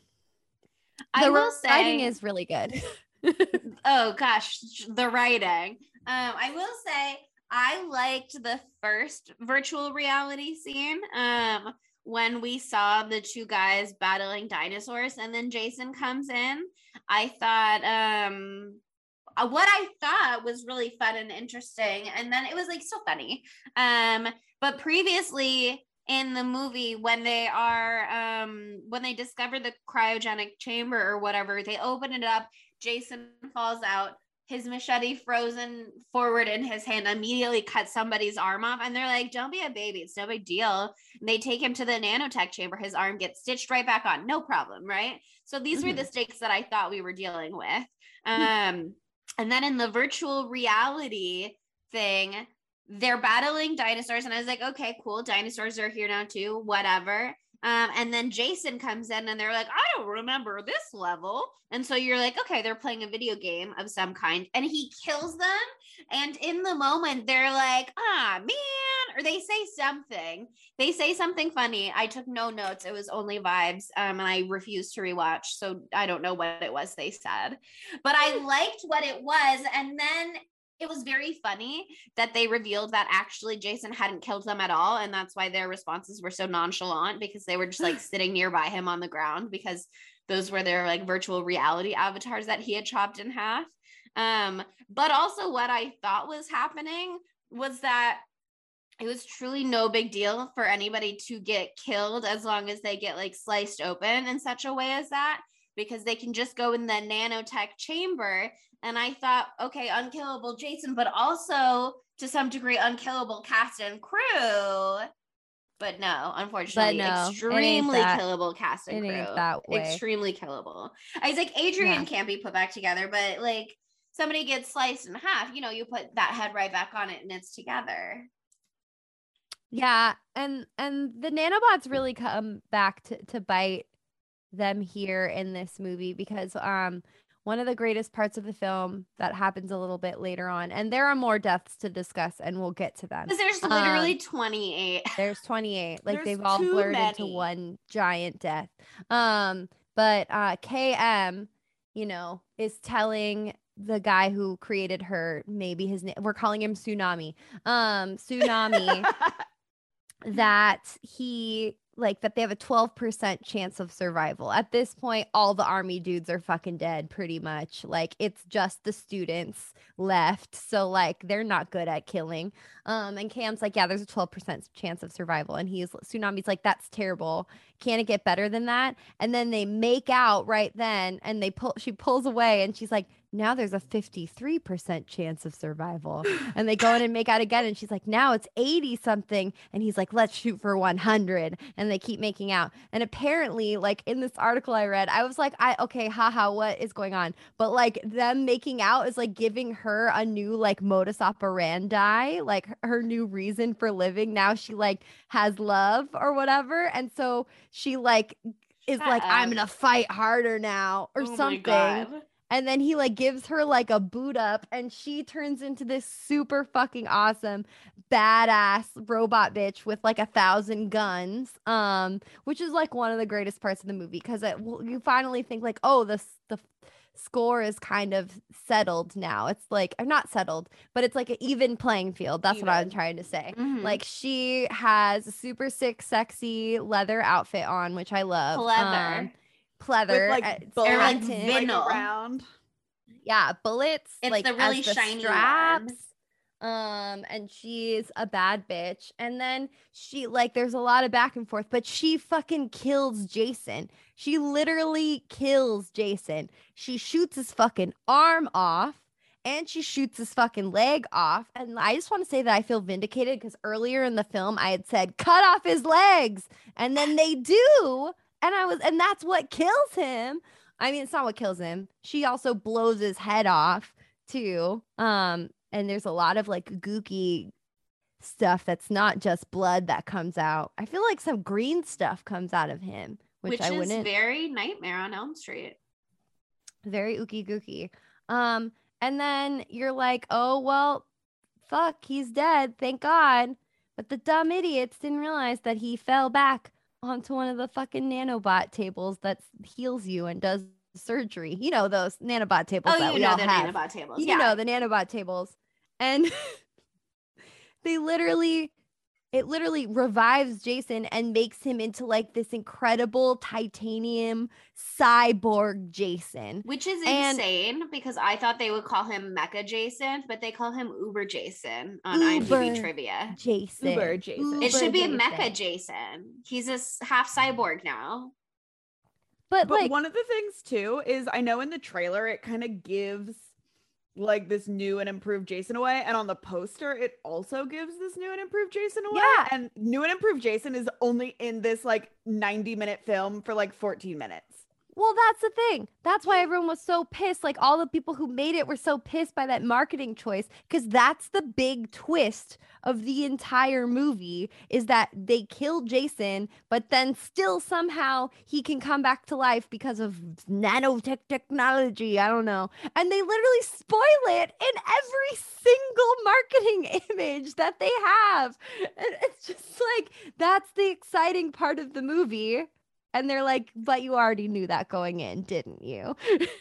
I the will writing say- is really good. [laughs] [laughs] oh gosh, the writing. Um, I will say I liked the first virtual reality scene. Um, when we saw the two guys battling dinosaurs, and then Jason comes in. I thought um uh, what I thought was really fun and interesting, and then it was like so funny. Um, but previously in the movie when they are um when they discover the cryogenic chamber or whatever they open it up jason falls out his machete frozen forward in his hand immediately cuts somebody's arm off and they're like don't be a baby it's no big deal. And they take him to the nanotech chamber his arm gets stitched right back on no problem right? So these were the stakes that i thought we were dealing with. Um and then in the virtual reality thing they're battling dinosaurs and i was like okay cool dinosaurs are here now too whatever um, and then jason comes in and they're like i don't remember this level. And so you're like okay they're playing a video game of some kind. And he kills them. And in the moment they're like ah man or they say something. They say something funny. I took no notes. It was only vibes. Um, and i refused to rewatch. So i don't know what it was they said. But i liked what it was. And then it was very funny that they revealed that actually Jason hadn't killed them at all. And that's why their responses were so nonchalant because they were just like [laughs] sitting nearby him on the ground because those were their like virtual reality avatars that he had chopped in half. Um, but also, what I thought was happening was that it was truly no big deal for anybody to get killed as long as they get like sliced open in such a way as that because they can just go in the nanotech chamber and I thought, okay, unkillable Jason, but also to some degree unkillable cast and crew. But no, unfortunately, no, it ain't extremely killable cast and it crew. that way. Extremely killable. I was like, Adrian Yeah. can't be put back together, but like somebody gets sliced in half, you know, you put that head right back on it and it's together. Yeah, and and the nanobots really come back to to bite them here in this movie because um one of the greatest parts of the film that happens a little bit later on and there are more deaths to discuss and we'll get to them. Because there's Um, literally 28. There's 28. Like There's they've all blurred into one giant death. Um, but uh KM, you know, is telling the guy who created her, maybe his name, we're calling him Tsunami. Um, Tsunami [laughs] that he like that they have a 12% chance of survival. At this point, all the army dudes are fucking dead pretty much. Like it's just the students left. So like they're not good at killing. Um and Cam's like, yeah, there's a 12% chance of survival. And he's Tsunami's like, that's terrible. Can it get better than that? And then they make out right then and they pull she pulls away and she's like, now there's a 53% chance of survival. [gasps] And they go in and make out again. And she's like, now it's 80 something. And he's like, let's shoot for 100. And they keep making out. And apparently, like in this article I read, I was like, I, okay, haha, what is going on? But like them making out is like giving her a new like modus operandi, like her- new reason for living. Now she like has love or whatever. And so she like is Shut like, I'm gonna fight harder now or Oh something. And then he like gives her like a boot up and she turns into this super fucking awesome badass robot bitch with like a thousand guns um which is like one of the greatest parts of the movie because it you finally think like oh this the score is kind of settled now. It's like i'm not settled but it's like an even playing field. That's what i'm trying to say. Mhm. like she has a super sick sexy leather outfit on which i love. Pleather. um, pleather with like it's bullets like satin. like, vinyl. around. Yeah, bullets. It's like the really as the shiny one. Um, and she's a bad bitch. And then she like there's a lot of back and forth, but she fucking kills Jason. She literally kills Jason. She shoots his fucking arm off and she shoots his fucking leg off. And I just want to say that I feel vindicated because earlier in the film I had said cut off his legs, and then they do. And I was, and that's what kills him. I mean, it's not what kills him. She also blows his head off too. Um, and there's a lot of like gooky stuff that's not just blood that comes out. I feel like some green stuff comes out of him, which, which, I is wouldn't. very Nightmare on Elm Street. very ooky gooky. Um, and then you're like, oh well, fuck, he's dead, thank God. But the dumb idiots didn't realize that he fell back onto one of the fucking nanobot tables that heals you and does surgery. You know those nanobot tables Oh, that you we know all the have. nanobot tables. You yeah. know the nanobot tables. And [laughs] they literally it literally revives Jason and makes him into like this incredible titanium cyborg Jason. Which is And- insane because I thought they would call him Mecha Jason, but they call him Uber Jason on Uber IMDb trivia. Jason. Uber Jason. It should be a Jason. Mecha Jason. He's a half cyborg now. But, But like one of the things too is I know in the trailer it kind of gives like this new and improved Jason away, and on the poster it also gives this new and improved Jason away. Yeah. and new and improved Jason is only in this like 90 minute film for like 14 minutes. Well, that's the thing. That's why everyone was so pissed. Like all the people who made it were so pissed by that marketing choice because that's the big twist of the entire movie is that they killed Jason, but then still somehow he can come back to life because of nanotech technology. I don't know. And they literally spoil it in every single marketing [laughs] image that they have. And it's just like that's the exciting part of the movie. And they're like, but you already knew that going in, didn't you?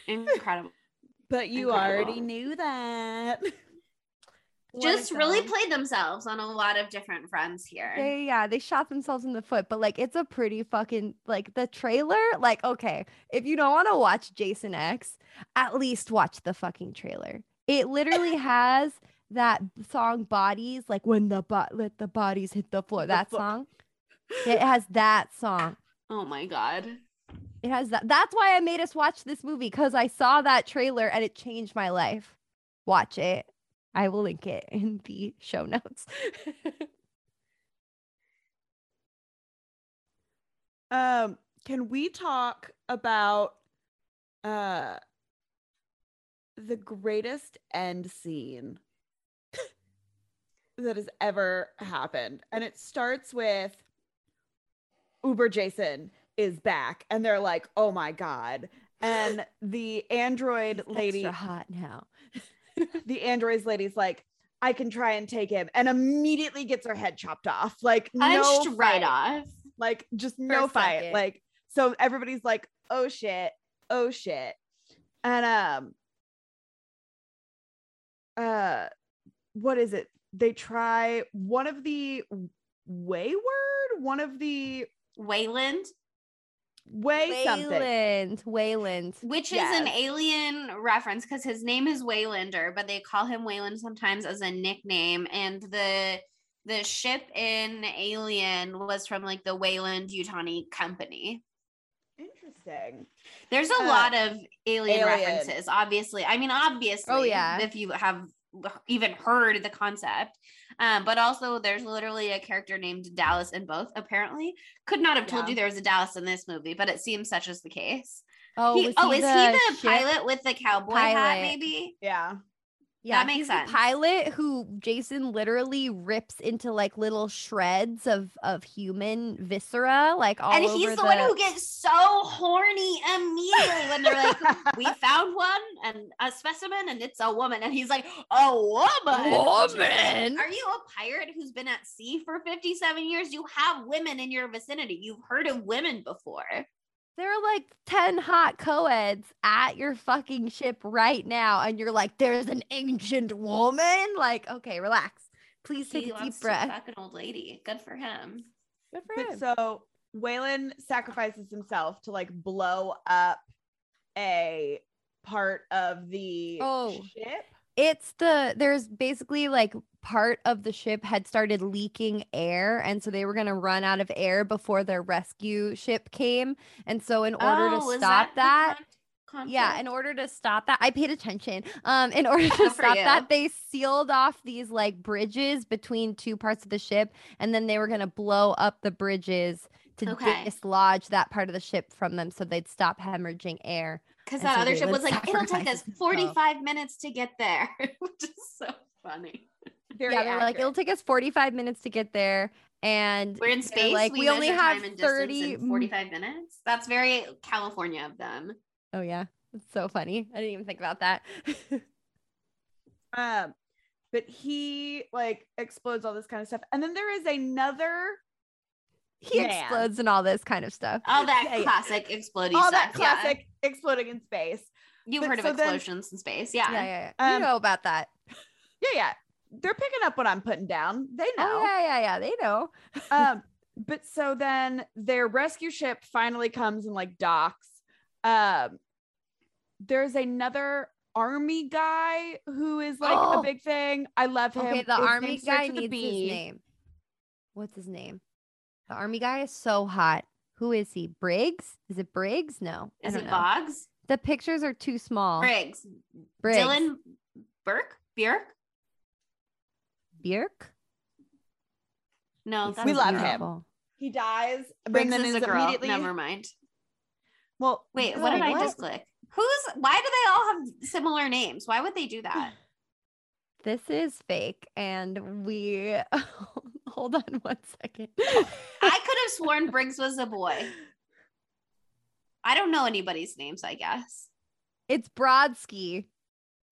Incredible. [laughs] But you Incredible. already knew that. [laughs] Just really film. played themselves on a lot of different fronts here. Yeah, yeah, yeah, they shot themselves in the foot, but like it's a pretty fucking like the trailer. Like, okay, if you don't want to watch Jason X, at least watch the fucking trailer. It literally [laughs] has that song "Bodies," like when the bo- let the bodies hit the floor. The That song. It has that song. Oh my god. It has that. That's why I made us watch this movie because I saw that trailer and it changed my life. Watch it. I will link it in the show notes. [laughs] Um, can we talk about uh the greatest end scene [laughs] that has ever happened? And it starts with Uber Jason is back, and they're like, "Oh my god!" And the android lady, Extra hot now. [laughs] the android's lady's like, "I can try and take him," and immediately gets her head chopped off. Like Punched no right off. like just For no fight second. like so everybody's like oh shit oh shit and um uh what is it they try one of the wayward one of the Wayland, way something Wayland. Wayland. which is an alien reference because his name is Waylander, but they call him Wayland sometimes as a nickname. And the the ship in Alien was from like the Weyland-Yutani company. interesting There's a Uh, lot of alien, Alien. references, obviously. I mean, obviously, Oh, yeah. if you have even heard the concept. Um, but also there's literally a character named Dallas in both, apparently. Could not have told Yeah. you there was a Dallas in this movie, but it seems such is the case. Oh, He- oh, is he the pilot with the cowboy hat, maybe? yeah Yeah, That makes he's sense. The pilot who Jason literally rips into like little shreds of of human viscera, like all and he's the, the one who gets so horny immediately when they're like, "We [laughs] found one and a specimen, and it's a woman," and he's like, "A woman, Woman? Are you a pirate who's been at sea for fifty-seven years? You have women in your vicinity. You've heard of women before." There are like 10 hot co-eds at your fucking ship right now and you're like there's an ancient woman like okay relax please take he a deep breath fuck an old lady. Good for him. Good for but him. so Waylon sacrifices himself to like blow up a part of the Oh. ship it's the there's basically like part of the ship had started leaking air and so they were going to run out of air before their rescue ship came and so in order Oh, to stop that, con- yeah in order to stop that i paid attention um in [laughs] order to stop you. that they sealed off these like bridges between two parts of the ship and then they were going to blow up the bridges to Okay. dislodge that part of the ship from them so they'd stop hemorrhaging air Because that so other ship was like, it'll take us. 45 minutes to get there, [laughs] which is so funny. Very yeah they were like it'll take us 45 minutes to get there and We're in space. like we, we only have time 30 45 minutes. That's very California of them. Oh yeah, it's so funny. I didn't even think about that. [laughs] Um, but he like explodes all this kind of stuff. And then there is another He Man. explodes and all this kind of stuff. All that Yeah, yeah. classic exploding all stuff. that classic exploding in space. You've But heard of so then- explosions in space. Yeah. Yeah, yeah, yeah. you Um, know about that. Yeah, yeah. They're picking up what I'm putting down. They know. Oh yeah, yeah, yeah. They know. [laughs] um, [laughs] but so then their rescue ship finally comes and like docks. Um, there's another army guy who is like Oh. a big thing. I love him. Okay, the His army guy with a needs his name. What's his name? The army guy is so hot. Who is he? Briggs? Is it Briggs? No. Is it know. Boggs? The pictures are too small. Briggs. Briggs. Dylan Bierk? Bjork? Bjork? No, that's We so love him. He dies, but Briggs then is is a girl. immediately Never mind. well. Wait, what did like, I just click? Who's why do they all have similar names? Why would they do that? [laughs] This is fake. And we [laughs] hold on one second. I could have sworn Briggs was a boy. I don't know anybody's names, I guess. it's Brodsky.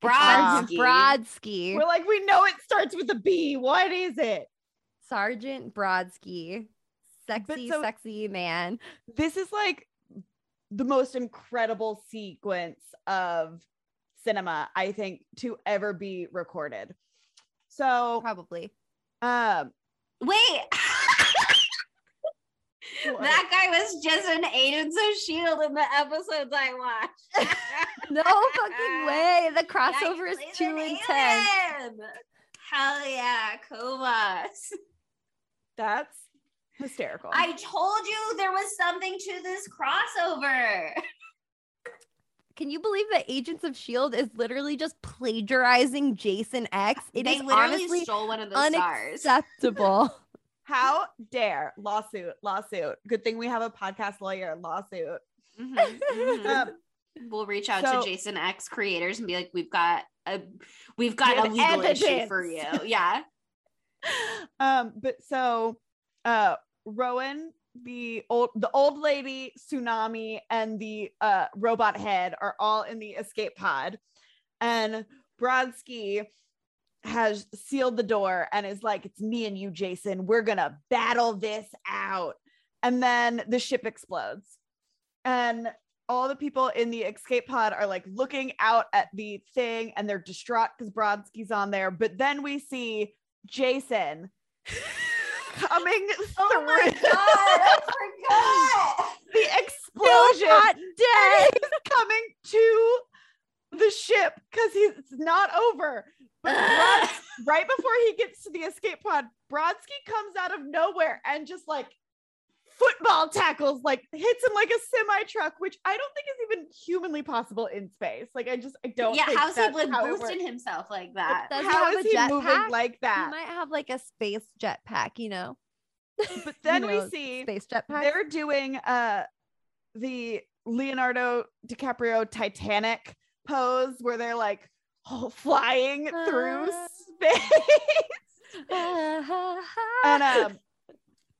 It's Brodsky. Brodsky. We're like, we know it starts with a B. What is it? Sergeant Brodsky. Sexy, so- sexy man. this is like the most incredible sequence of cinema i think to ever be recorded so Probably. um Wait. What? that guy was just an Agents of Shield in the episodes I watched. [laughs] No fucking [laughs] way. The crossover is too intense. alien. Hell yeah, Komas. that's hysterical I told you there was something to this crossover. Can you believe that Agents of S.H.I.E.L.D. Is literally just plagiarizing Jason X? It they is literally honestly stole one of the stars. [laughs] unacceptable. How dare lawsuit lawsuit good thing we have a podcast lawyer lawsuit Mhm, mhm. [laughs] um, we'll reach out so- to Jason X creators and be like, "We've got a, we've got a legal issue for you." [laughs] Yeah. um but so uh rowan the old the old lady tsunami and the uh robot head are all in the escape pod and brodsky has sealed the door and is like it's me and you jason. We're gonna battle this out. And then the ship explodes. And all the people in the escape pod are like looking out at the thing and they're distraught because brodsky's on there. But then we see jason [laughs] coming Oh my through god, I forgot. [laughs] the explosion. Not dead. coming to the ship because he's it's not over. But Brod- [laughs] right before he gets to the escape pod, Brodsky comes out of nowhere and just like football tackles, like hits him like a semi truck, which I don't think is even humanly possible in space. Like I just I don't. yeah, think how's he like how boosting himself like that? Does he How have is a he moving jetpack? like that? He might have like a space jetpack, you know. But [laughs] then You we know, see space jetpack. they're doing uh the Leonardo DiCaprio Titanic pose where they're like oh, flying through Ah. space. [laughs] And um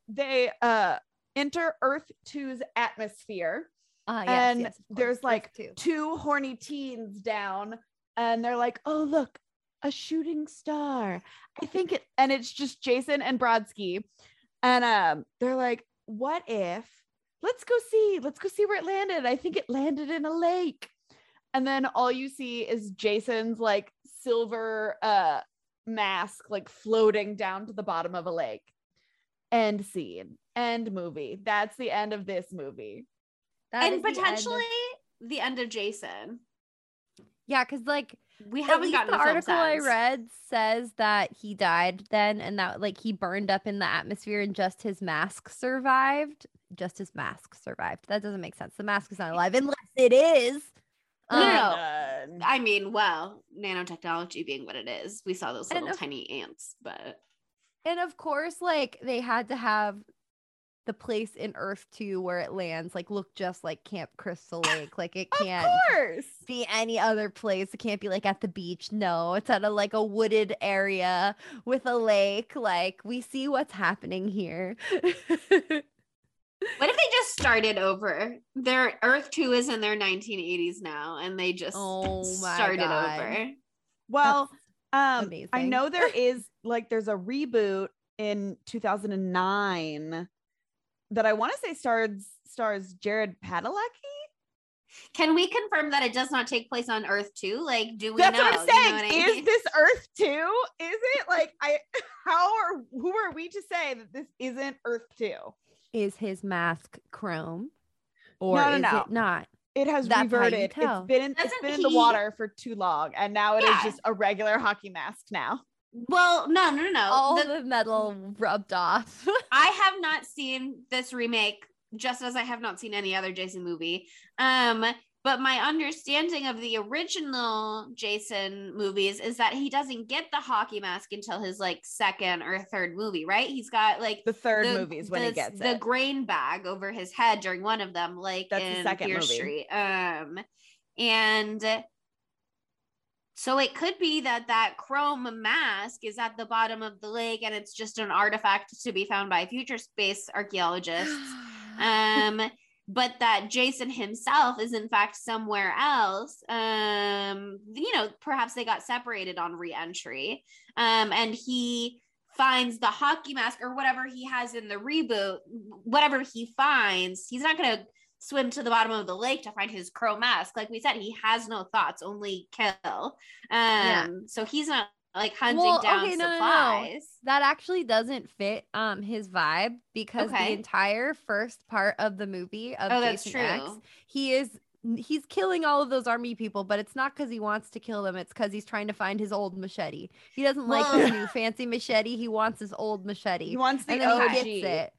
they uh enter earth 2's atmosphere. Ah, yes, and yes, there's like two. two horny teens down and they're like oh look a shooting star. I think it and it's just jason and brodsky. And um they're like what if let's go see let's go see where it landed. I think it landed in a lake and then all you see is jason's like silver uh mask like floating down to the bottom of a lake end scene end movie that's the end of this movie That is and the end of- potentially the end of Jason. yeah, because like We haven't least gotten the a film article I read says that he died then, and that like he burned up in the atmosphere, and just his mask survived. Just his mask survived. That doesn't make sense. The mask is not alive unless it is. No, no, Um, no. I mean, well, nanotechnology being what it is, we saw those little of- tiny ants, but And of course, like they had to have the place in Earth 2 where it lands like look just like Camp Crystal Lake. Like it [laughs] can't course be any other place. It can't be like at the beach. No, it's at a like a wooded area with a lake. Like we see what's happening here. [laughs] what if they just started over? Their Earth 2 is in their 1980s now, and they just Oh started God. over. well Um, I know [laughs] there is like there's a reboot in 2009 that I want to say stars stars Jared Padalecki. Can we confirm that it does not take place on Earth 2? Like, do we That's know? what I'm You know saying. what I is this Earth 2? Is it like I [laughs] how are who are we to say that this isn't Earth 2? Is his mask chrome? Or No, no, is no. it not? It has That's reverted. It's been in, it's Doesn't been in the water for too long and now it is Yeah. just a regular hockey mask now. Well, no, no, no, no. All The- the metal rubbed off. [laughs] I have not seen this remake, just as I have not seen any other Jason movie. Um, but my understanding of the original Jason movies is that he doesn't get the hockey mask until his like second or third movie, right? He's got like The third the, movie is when he gets the it. grain bag over his head during one of them, like That's the in second Fear movie. Street. Um, and so it could be that that chrome mask is at the bottom of the lake, and it's just an artifact to be found by future space archaeologists. [gasps] Um, but that Jason himself is in fact somewhere else. Um, you know, perhaps they got separated on re-entry. Um, and he finds the hockey mask or whatever he has in the reboot, whatever he finds, he's not gonna swim to the bottom of the lake to find his crow mask. Like we said, he has no thoughts, only kill. Um, so he's not like hunting Well, down okay, no, no, no. supplies. that actually doesn't fit um his vibe because Okay. the entire first part of the movie of Oh, that's Jason X, he is he's killing all of those army people, but it's not because he wants to kill them. It's because he's trying to find his old machete. He doesn't like his new fancy machete. He wants his old machete, He wants the and then OG. he gets it.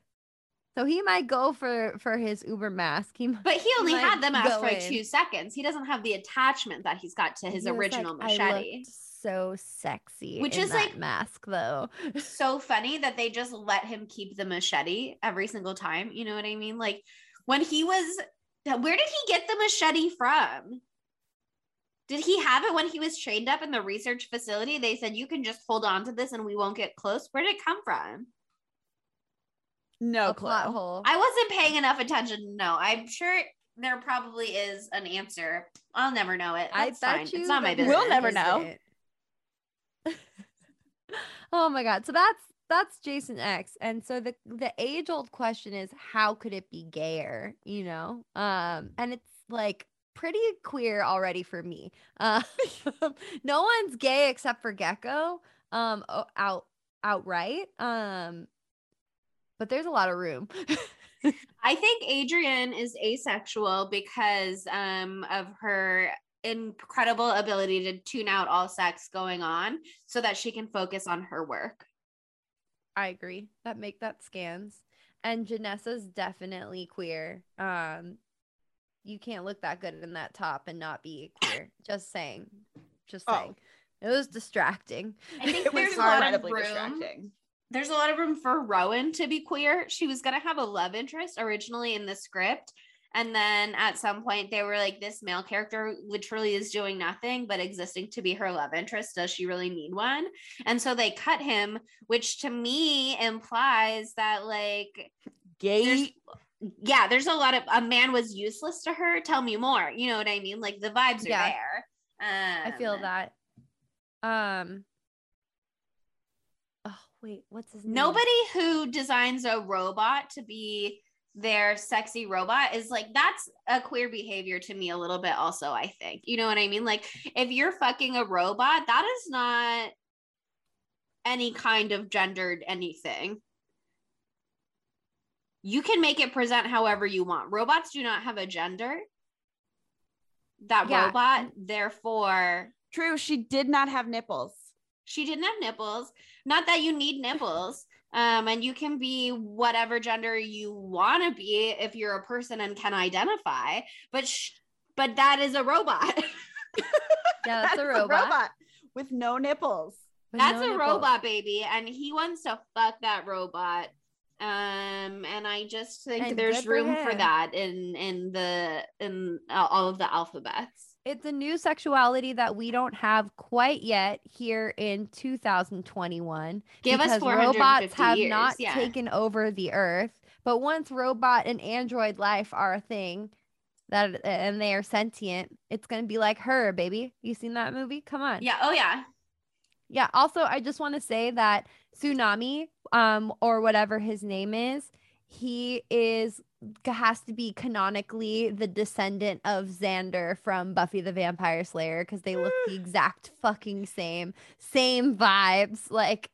So he might go for for his Uber mask. He might- But he only might had the mask for in. two seconds. He doesn't have the attachment that he's got to his he was like, original "I machete. So sexy, Which in is, that like- mask though. [laughs] so funny that they just let him keep the machete every single time. You know what I mean? Like when he was, where did he get the machete from? Did he have it when he was trained up in the research facility? They said you can just hold on to this and we won't get close. Where did it come from? No a clue. plot hole. I wasn't paying enough attention to know. I'm sure there probably is an answer. I'll never know it. I That's bet fine. you It's not my business. We'll never know. [laughs] oh my god. So that's that's Jason X. And so the the age old question is how could it be gayer, you know? Um and it's like pretty queer already for me. Uh, [laughs] no one's gay except for Geko um out outright. Um but there's a lot of room. [laughs] I think Adrian is asexual because um, of her incredible ability to tune out all sex going on so that she can focus on her work. I agree. That make that scans. And Janessa's definitely queer. Um you can't look that good in that top and not be queer. [laughs] Just saying. Just Oh. saying. It was distracting. I think [laughs] It was there's a lot of room. distracting. There's a lot of room for Rowan to be queer. She was gonna have a love interest originally in the script. And then at some point they were like, this male character literally is doing nothing but existing to be her love interest. Does she really need one? And so they cut him, which to me implies that like there's Gay. yeah, there's a lot of a man was useless to her. Tell me more. You know what I mean? Like the vibes are Yeah. there. Um, I feel that. Um Oh, wait, what's his name? Nobody who designs a robot to be their sexy robot is like that's a queer behavior to me a little bit also i think you know what i mean like if you're fucking a robot that is not any kind of gendered anything you can make it present however you want robots do not have a gender that Yeah. robot therefore True. She did not have nipples. she didn't have nipples not that you need nipples um and you can be whatever gender you want to be if you're a person and can identify but sh- but that is a robot [laughs] Yeah, that's That a is robot. with no nipples. with that's no a nipples. robot baby and he wants to fuck that robot um and i just think And there's for room for that in in the in all of the alphabets It's a new sexuality that we don't have quite yet here in 2021. give us because 450 robots have years not yeah taken over the earth. But once robot and android life are a thing, that and they are sentient, it's gonna be like her, baby. You seen that movie? Come on. yeah oh yeah Yeah. Also, I just want to say that Tsunami, um, or whatever his name is, he is has to be canonically the descendant of Xander from Buffy the Vampire Slayer because they look the [sighs] exact fucking same, same vibes, like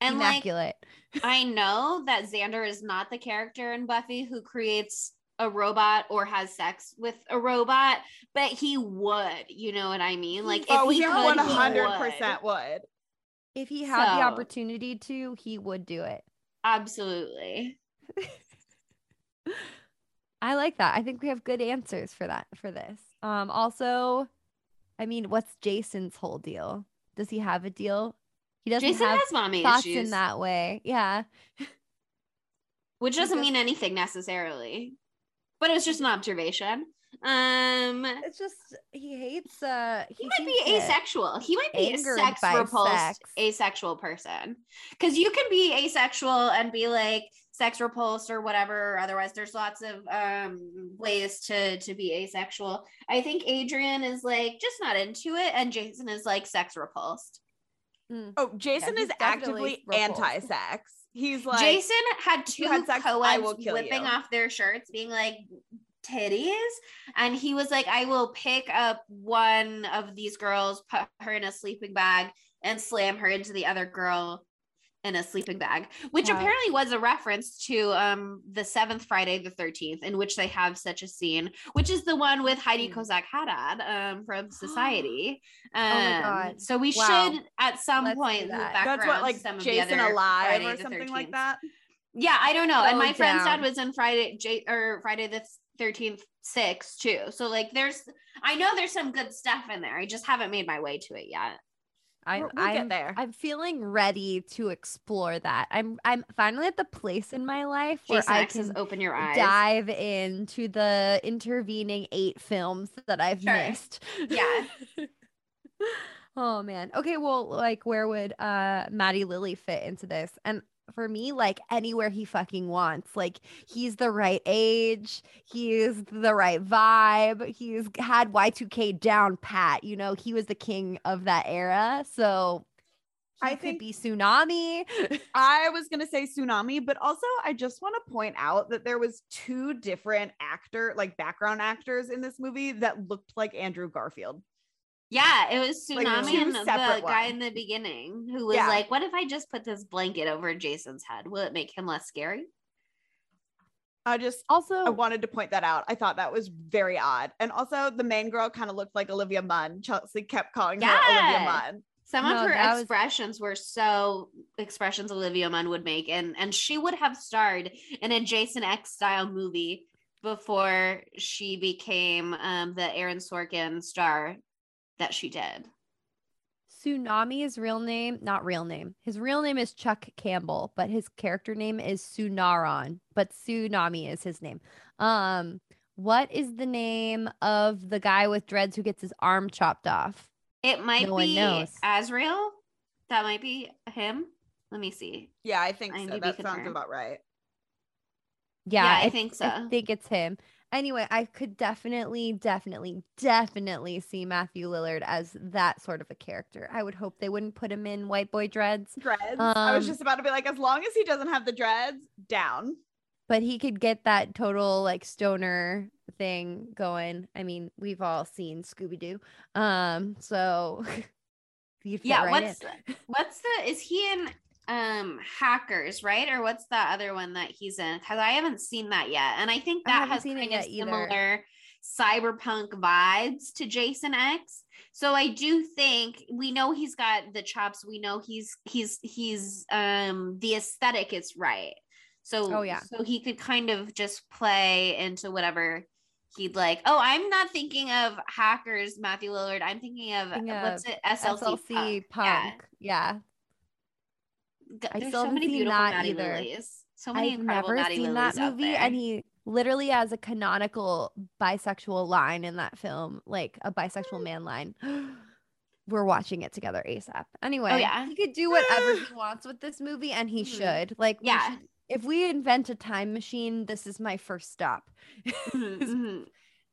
And like immaculate. [laughs] I know that Xander is not the character in Buffy who creates a robot or has sex with a robot, but he would. You know what I mean? Like if oh, he he could, one he hundred would. percent would. if he had the opportunity to, he would do it. Absolutely. [laughs] I like that. I think we have good answers for that for this. Um also, I mean, what's Jason's whole deal? Does he have a deal? He doesn't Jason have has mommy thoughts issues, in that way. Yeah. which doesn't mean anything necessarily, but it was just an observation. Um, It's just he hates uh he might be asexual. He might be a sex repulsed sex. asexual person. Because you can be asexual and be like sex repulsed or whatever. Or otherwise, there's lots of um ways to to be asexual. I think Adrian is like just not into it, and Jason is like sex repulsed. Oh, Jason he's is actively repulsed. anti-sex. He's like Jason had two had sex, I will co-eds kill whipping you. off their shirts, being like titties, and he was like, "I will pick up one of these girls, put her in a sleeping bag, and slam her into the other girl." In a sleeping bag, which Wow. apparently was a reference to um the seventh Friday the 13th, in which they have such a scene, which is the one with Heidi Hmm. Kozak Haddad um from [gasps] Society. Um, my God. So we Wow. should at some Let's do point move that. back that's around what like some of the Jason other Alive Friday or something like that. Yeah, I don't know. and So my friend's dad was in Friday J- or Friday the 13th 6 too. So like there's I know there's some good stuff in there. I just haven't made my way to it yet. I'm, We'll- we'll get I'm, there. I'm feeling ready to explore that. I'm I'm finally at the place in my life where Jason I X can open your eyes. dive into the intervening eight films that I've Sure. missed. Yeah. [laughs] oh man. Okay, well, like where would uh Maddie Lillard fit into this? And for me, like anywhere he fucking wants. Like he's the right age, he's the right vibe, he's had Y2K down pat. You know, he was the king of that era. So he I could think- be tsunami. [laughs] I was gonna say tsunami, but also I just want to point out that there was two different actor, like background actors in this movie that looked like Andrew Garfield. Yeah, it was Tsunami two and the separate guy in the beginning who was Yeah. like, What if I just put this blanket over Jason's head? Will it make him less scary? I just also, I wanted to point that out. I thought that was very odd. And also the main girl kind of looked like Olivia Munn. Chelsea kept calling her Olivia Munn. Some No, of her that was- expressions were so expressions Olivia Munn would make, and and she would have starred in a Jason X style movie before she became um, the Aaron Sorkin star that she did. Tsunami's real name, not real name. His real name is Chuck Campbell, but his character name is Tsunaron, but Tsunami is his name. Um, what is the name of the guy with dreads who gets his arm chopped off? It might No one be knows. Azrael. That might be him. Let me see. Yeah, I think so. That sounds confirmed. about right. Yeah, Yeah, I I think so. I so. think it's him. Anyway, I could definitely, definitely, definitely see Matthew Lillard as that sort of a character. I would hope they wouldn't put him in white boy dreads, Dreads. I was Um, just about to be like, as long as he doesn't have the dreads, down. but he could get that total like stoner thing going. I mean, we've all seen Scooby Doo. Um, so [laughs] he'd fit Yeah, right what's in. what's the is he in um hackers, right? Or what's the other one that he's in? Because I haven't seen that yet. And I think that haven't has kind of yet either. similar cyberpunk vibes to Jason X. So I do think we know he's got the chops. We know he's he's he's um the aesthetic is right. So Oh, yeah. so he could kind of just play into whatever he'd like. Oh, I'm not thinking of hackers, Matthew Lillard. I'm thinking of Thinking what's of it? SLC, SLC punk. Yeah. punk. Yeah. G- I still so haven't many seen that Maddie either. So many I've never Maddie seen that movie, and he literally has a canonical bisexual line in that film, like a bisexual man line. [gasps] We're watching it together ASAP. Anyway, Oh, yeah. he could do whatever he [sighs] wants with this movie, and he Mhm. should. Like, we Yeah. should- if we invent a time machine, this is my first stop. [laughs] Mhm, mhm.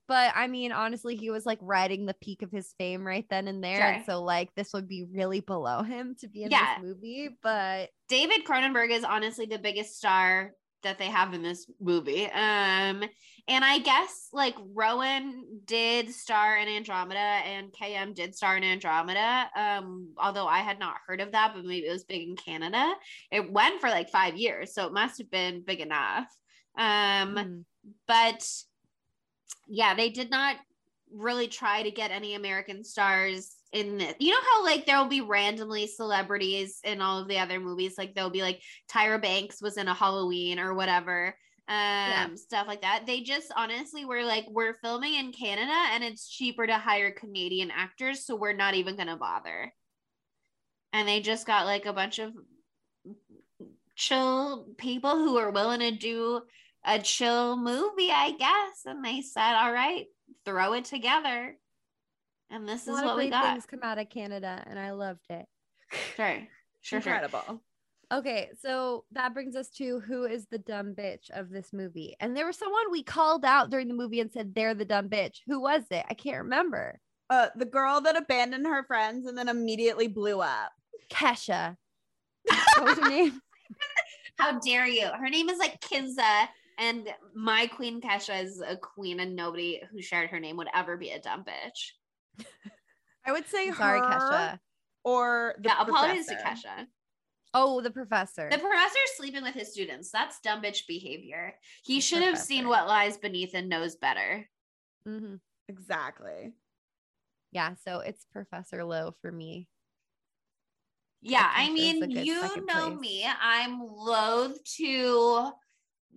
But I mean, honestly, he was like riding the peak of his fame right then and there. And so, like, this would be really below him to be in Yeah. this movie. But David Cronenberg is honestly the biggest star that they have in this movie. Um, and I guess like Rowan did star in Andromeda and KM did star in Andromeda. Um, although I had not heard of that, but maybe it was big in Canada. It went for like five years, so it must have been big enough. Um, mm, but yeah, they did not really try to get any American stars in this. You know how like there will be randomly celebrities in all of the other movies, like there'll be like Tyra Banks was in a Halloween or whatever. Um, stuff like that. They just honestly were like, we're filming in Canada and it's cheaper to hire Canadian actors, so we're not even gonna bother. And they just got like a bunch of chill people who are willing to do a chill movie, I guess. And they said, all right, throw it together. And this is what we got. things come out of Canada, and I loved it. Sure. Sure, sure. Incredible. Okay, so that brings us to who is the dumb bitch of this movie. And there was someone we called out during the movie and said they're the dumb bitch. Who was it? I can't remember. Uh, the girl that abandoned her friends and then immediately blew up. Kesha. [laughs] what was her name? How dare you? Her name is like Kinsa, and my queen Kesha is a queen, and nobody who shared her name would ever be a dumb bitch. I would say Sorry, her Kesha. or the yeah, apologies to. Kesha. Oh, the professor. The professor's sleeping with his students. That's dumb bitch behavior. He should have seen what lies beneath and knows better. Mm-hmm. Exactly. Yeah, so it's Professor Lowe for me. Yeah, I I think there's a mean, you know place. me. I'm loath to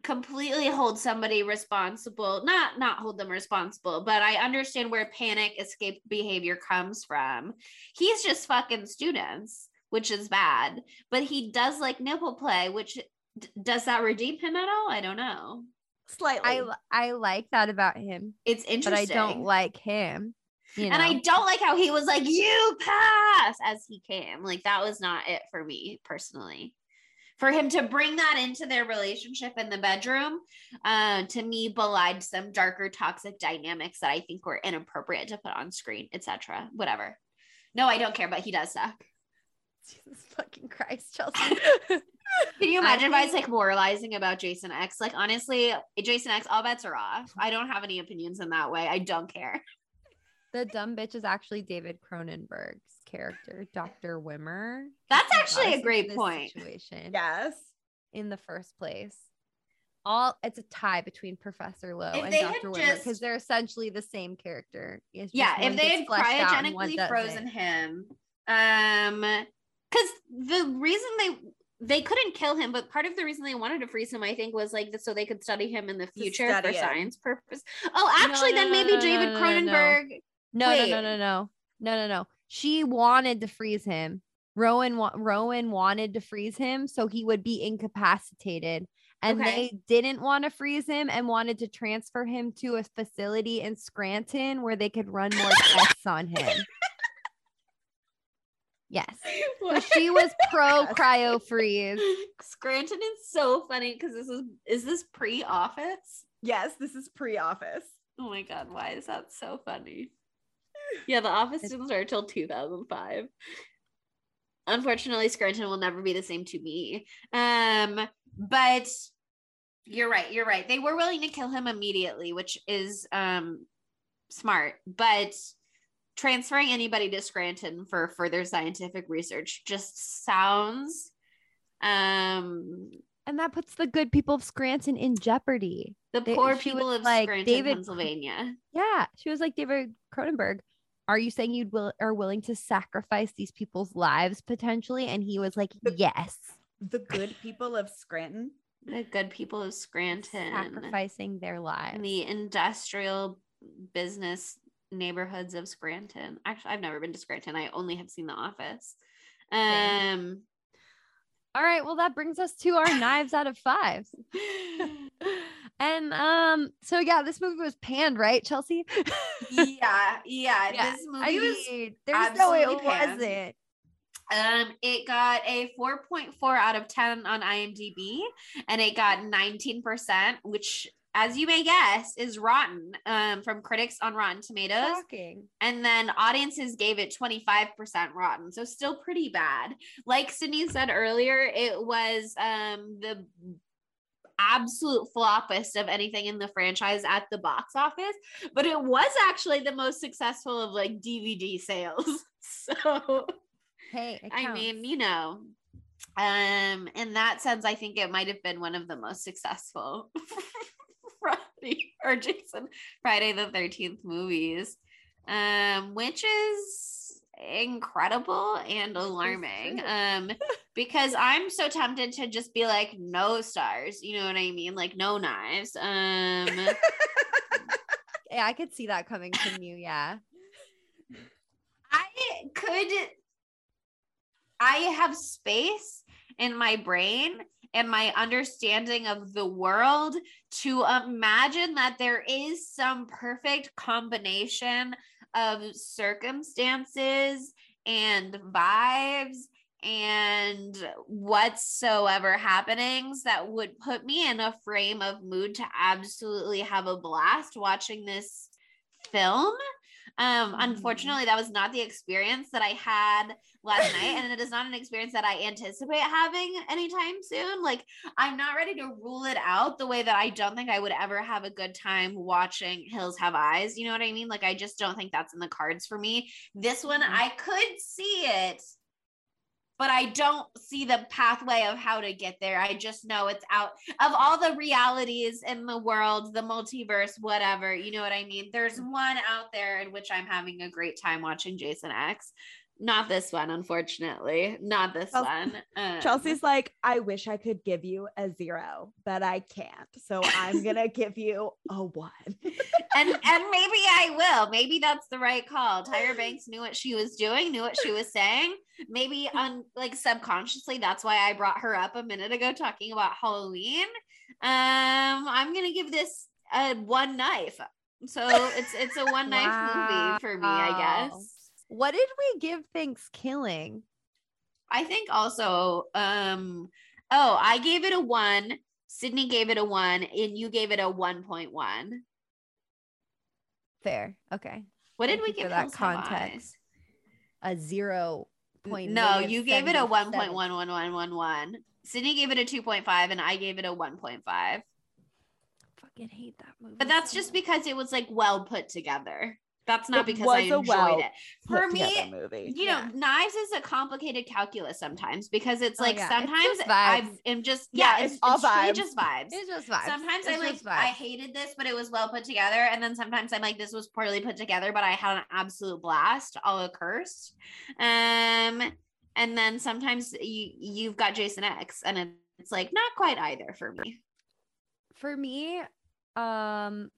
completely hold somebody responsible. Not not hold them responsible, but I understand where panic escape behavior comes from. He's just fucking students, which is bad. But he does like nipple play, which d- does that redeem him at all? I don't know. Slightly. I I like that about him, It's interesting but. I don't like him. You know? And I don't like how he was like, you pass as he came. Like, that was not it for me personally. For him to bring that into their relationship in the bedroom, uh, to me, belied some darker toxic dynamics that I think were inappropriate to put on screen, etc. Whatever. No, I don't care, but he does suck. Jesus fucking Christ, Chelsea. [laughs] Can you I imagine if I was like moralizing about Jason X? Like, honestly, Jason X, all bets are off. I don't have any opinions in that way. I don't care. the dumb bitch is actually David Cronenberg's character, Dr. Wimmer. That's actually a great point. Situation yes. in the first place. All it's a tie between Professor Lowe If and Dr. Wimmer because they're essentially the same character. Yeah if they had fleshed out and one cryogenically frozen him um because the reason they they couldn't kill him but part of the reason they wanted to freeze him i think was like so they could study him in the future for him. science purpose oh actually no, then no, maybe no, david no, no, no, no. cronenberg No, no, no, no, no, no, no, no. She wanted to freeze him. Rowan, wa- Rowan wanted to freeze him so he would be incapacitated, and Okay. they didn't want to freeze him and wanted to transfer him to a facility in Scranton where they could run more [laughs] tests on him. Yes, [laughs] so she was pro cryo freeze. scranton is so funny because this is is this pre-office Yes, this is pre-office. oh my god why is that so funny yeah the office didn't start till 2005 unfortunately scranton will never be the same to me um but you're right you're right they were willing to kill him immediately which is um smart but transferring anybody to scranton for further scientific research just sounds um And that puts the good people of Scranton in jeopardy. the They- poor people of like, scranton David- pennsylvania Yeah, she was like David Cronenberg. Are you saying you will are willing to sacrifice these people's lives potentially? And he was like, The- yes, The good people of Scranton. the good people of scranton sacrificing their lives. in the industrial business neighborhoods of Scranton. Actually, I've never been to Scranton. I only have seen The Office. Um, All right, well that brings us to our knives out of fives. [laughs] And um, so yeah, this movie was panned, right, Chelsea? [laughs] yeah, yeah, Yeah, This movie was. there's no way it panned. wasn't. Um, it got a 4.4 out of 10 on IMDb, and it got 19%, which as you may guess, is rotten um, from critics on Rotten Tomatoes. Shocking. And then audiences gave it 25% rotten. So still pretty bad. Like Sydney said earlier, it was um, the absolute floppest of anything in the franchise at the box office, but it was actually the most successful of like DVD sales. [laughs] So Hey, I mean, you know, um, in that sense, I think it might have been one of the most successful [laughs] Friday or Jason Friday the 13th movies, um, which is incredible and alarming. Um, [laughs] because I'm so tempted to just be like, no stars, you know what I mean? Like no knives. Um [laughs] yeah, I could see that coming from you. Yeah. I could I have space in my brain and my understanding of the world to imagine that there is some perfect combination of circumstances and vibes and whatsoever happenings that would put me in a frame of mood to absolutely have a blast watching this film. Um, unfortunately, that was not the experience that I had last night, [laughs] and it is not an experience that I anticipate having anytime soon. Like, I'm not ready to rule it out the way that I don't think I would ever have a good time watching Hills Have Eyes. You know what I mean? Like, I just don't think that's in the cards for me. This one, Mhm. I could see it, but I don't see the pathway of how to get there. I just know it's out of all the realities in the world, the multiverse, whatever. You know what I mean? There's one out there in which I'm having a great time watching Jason X. Not this one, unfortunately. Not this Chelsea- one. Um, Chelsea's like, I wish I could give you a zero, but I can't. So I'm [laughs] gonna give you a one. and [laughs] and maybe I will. Maybe that's the right call. Tyra [laughs] Banks knew what she was doing, knew what she was saying. Maybe on like subconsciously, that's why I brought her up a minute ago talking about Halloween. Um, I'm gonna give this a one knife. So it's it's a one knife movie for me, I guess. What did we give Thanksgiving? I think also, um, oh, I gave it a one. Sydney gave it a one, and you gave it a one point one. Fair. Okay. What did Thank we give that context. A zero point. No, you gave it a 77. 1.11111. Sydney gave it a 2.5 and I gave it a 1.5. Fucking hate that movie. But that's just because it was like well put together. That's not It because I enjoyed well it. For me, movie. you Yeah. know, knives is a complicated calculus sometimes because it's Oh, like yeah. It's sometimes just I am just Yeah, yeah, it's it's, all it's vibes. just vibes. It's just vibes. Sometimes It's I'm like, just I hated this, but it was well put together. And then sometimes I'm like, this was poorly put together, but I had an absolute blast, all cursed. Um, and then sometimes you you've got Jason X, and it's like not quite either for me. for me um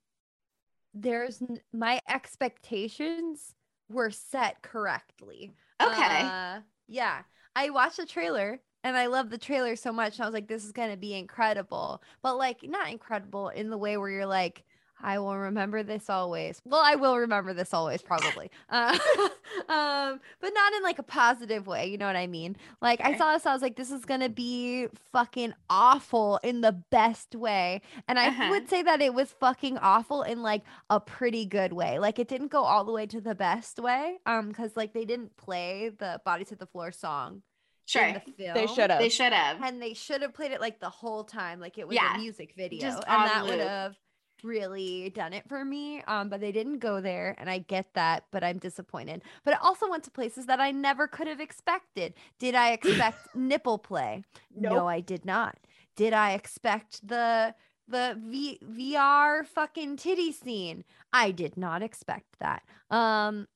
there's n- my expectations were set correctly. Okay. Uh, yeah. I watched the trailer and i love the trailer so much and i was like this is going to be incredible. But like not incredible in the way where you're like i will remember this always. Well i will remember this always probably. [laughs] Uh, [laughs] um but not in like a positive way you know what i mean? Like i saw this i was like this is gonna be fucking awful in the best way. And i Uh-huh. would say that it was fucking awful in like a pretty good way. Like it didn't go all the way to the best way um because like they didn't play the bodies hit the floor song Sure. in the film. They should have. They should have. and they should have played it like the whole time like it was Yeah, a music video just and that would have really done it for me um but they didn't go there and i get that but i'm disappointed. But it also went to places that i never could have expected. Did i expect [laughs] nipple play? No i did not. Did i expect the the v- vr fucking titty scene? I did not expect that. Um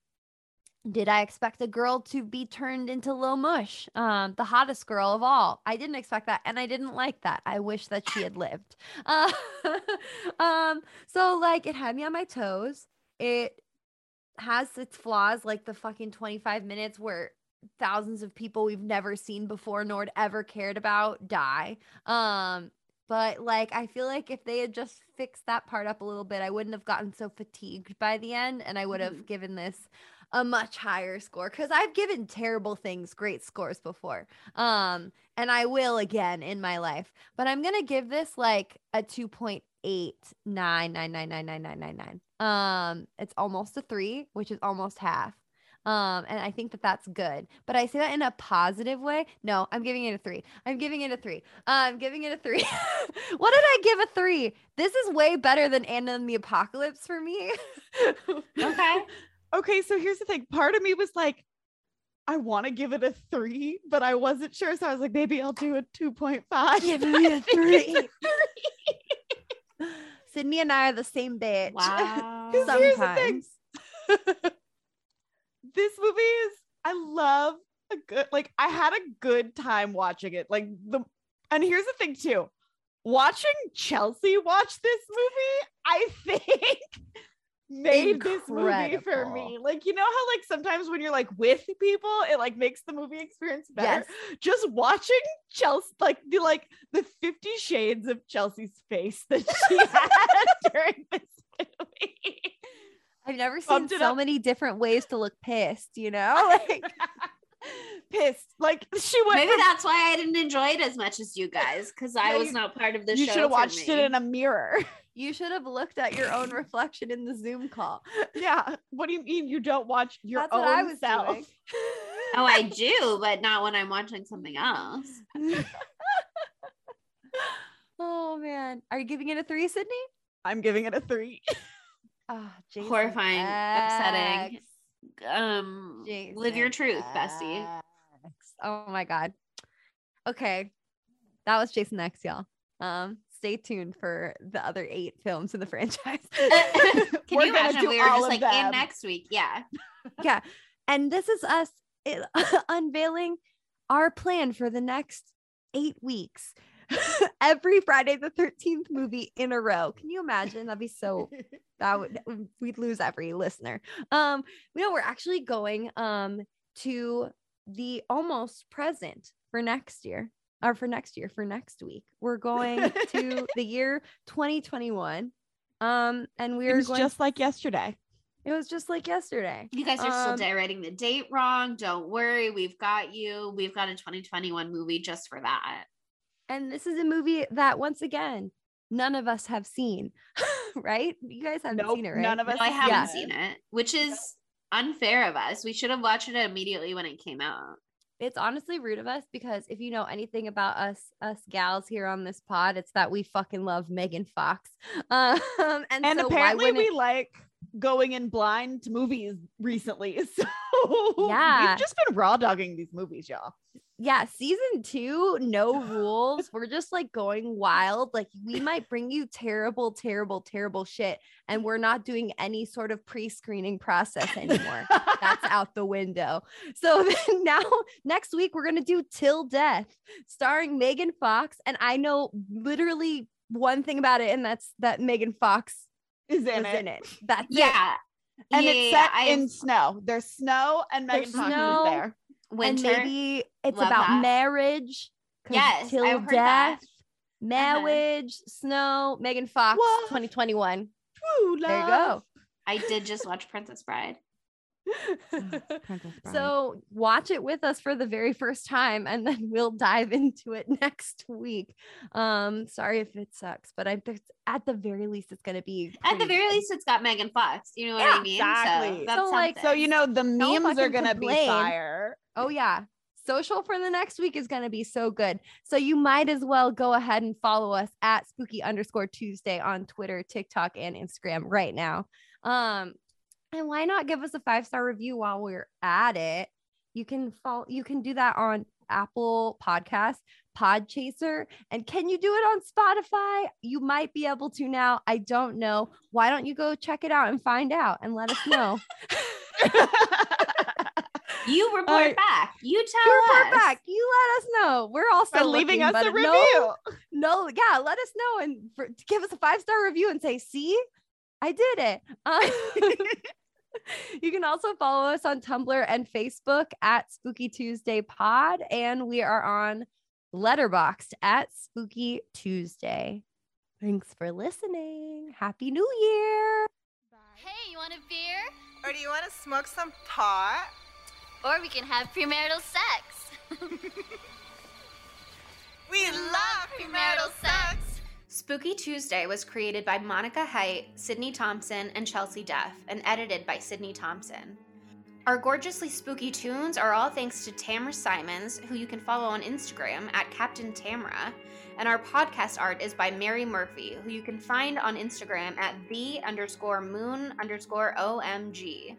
did I expect a girl to be turned into Lil Mush, um, the hottest girl of all? I didn't expect that, and I didn't like that. I wish that she had lived. [laughs] Uh, um, so like it had me on my toes. It has its flaws, like the fucking twenty five minutes where thousands of people we've never seen before nor had ever cared about die. Um, but like I feel like if they had just fixed that part up a little bit, I wouldn't have gotten so fatigued by the end, and I would have given this a much higher score because I've given terrible things great scores before. Um, and I will again in my life, but I'm gonna give this like a 2.89999999. Um, it's almost a three, which is almost half. Um, and I think that that's good, but I say that in a positive way. No, I'm giving it a three. I'm giving it a three. I'm giving it a three. [laughs] what did I give a three? This is way better than Anna and the Apocalypse for me. [laughs] Okay. Okay, so here's the thing. Part of me was like, I want to give it a three, but I wasn't sure. So I was like, maybe I'll do a 2.5. Give [laughs] me a I think it's three. [laughs] Sydney and I are the same bitch. Wow. [laughs] 'Cause here's the thing. Sometimes. this movie is, I love a good, like, I had a good time watching it. Like, the, and here's the thing too watching Chelsea watch this movie, I think made this movie for me. Like, you know how, like, sometimes when you're like with people, it like makes the movie experience better. Yes. Just watching Chelsea, like, the like the 50 shades of Chelsea's face that she [laughs] had during this movie. I've never seen so up. many different ways to look pissed, you know? [laughs] Like [laughs] Pissed. Like, she went. Maybe from- that's why I didn't enjoy it as much as you guys, because I Yeah, was you- not part of the you show. You should have for watched it in a mirror. You should have looked at your own reflection in the Zoom call. yeah. What do you mean you don't watch your That's own what I was self? doing. [laughs] Oh, I do, but not when I'm watching something else. [laughs] oh man. Are you giving it a three, Sydney? I'm giving it a three. Oh, [laughs] Jason Horrifying, upsetting. X. Um, live your Jason truth, bestie. Oh my god. Okay. That was Jason X, y'all. Um, stay tuned for the other eight films in the franchise. [laughs] [laughs] Can We're you imagine we were just like them. in next week? Yeah. [laughs] yeah. And this is us eh, unveiling our plan for the next eight weeks. Every Friday the 13th movie in a row. Can you imagine? That'd be so that would we'd lose every listener. Um, you know, we're actually going um to the almost present for next year. Or for next year, for next week. We're [laughs] going to the year 2021. Um, and we're going just like yesterday. it was just like yesterday. You guys are Um, still writing the date wrong. Don't worry. We've got you. We've got a 2021 movie just for that. And this is a movie that once again, none of us have seen, [laughs] right? You guys haven't Nope, seen it, right? none of No, us I have haven't Yeah. seen it, which is unfair of us. We should have watched it immediately when it came out. It's honestly rude of us because if you know anything about us, us gals here on this pod, it's that we fucking love Megan Fox. [laughs] Um, and, And so apparently we like going in blind to movies recently. [laughs] So Yeah. we've just been raw dogging these movies, y'all. Yeah, season two, no rules. We're just like going wild. Like we [laughs] might bring you terrible, terrible, terrible shit, and we're not doing any sort of pre-screening process anymore. That's [laughs] out the window. So [laughs] now next week we're gonna do Till Death, starring Megan Fox, and I know literally one thing about it, and that's that Megan Fox is in it. in it. That's it. Yeah. And yeah, it's set I've- in snow. There's snow and Megan Fox is there. Winter. And maybe it's Love about that. marriage. Yes, till I've heard death, that. marriage, snow, Megan Fox, What? 2021. True There you go. I did just watch Princess Bride. [laughs] So watch it with us for the very first time, and then we'll dive into it next week. Um, sorry if it sucks, but I think at the very least it's gonna be At the very good. least, it's got Megan Fox. You know what Yeah, I mean? exactly. So, that's So, like- So you know the memes are gonna be fire. Oh yeah. Social for the next week is going to be so good. So you might as well go ahead and follow us at spooky underscore Tuesday on Twitter, TikTok, and Instagram right now. Um, and why not give us a five star review while we're at it? You can follow, you can do that on Apple Podcast, Podchaser, and can you do it on Spotify? You might be able to now. I don't know. Why don't you go check it out and find out and let us know? [laughs] You report Alright. back. You tell you report us. back. You let us know. We're also By leaving us a review. No, no, yeah, let us know and for, give us a five star review and say, "See, I did it." Um, [laughs] [laughs] you can also follow us on Tumblr and Facebook at Spooky Tuesday Pod, and we are on Letterboxd at Spooky Tuesday. Thanks for listening. Happy New Year. Hey, you want a beer? Or do you want to smoke some pot? Or we can have premarital sex. [laughs] We love premarital sex. Spooky Tuesday was created by Monica Heidt, Sydney Thompson, and Chelsea Duff, and edited by Sydney Thompson. Our gorgeously spooky tunes are all thanks to Tamra Simons, who you can follow on Instagram at Captain Tamra. And our podcast art is by Mary Murphy, who you can find on Instagram at the underscore moon underscore OMG.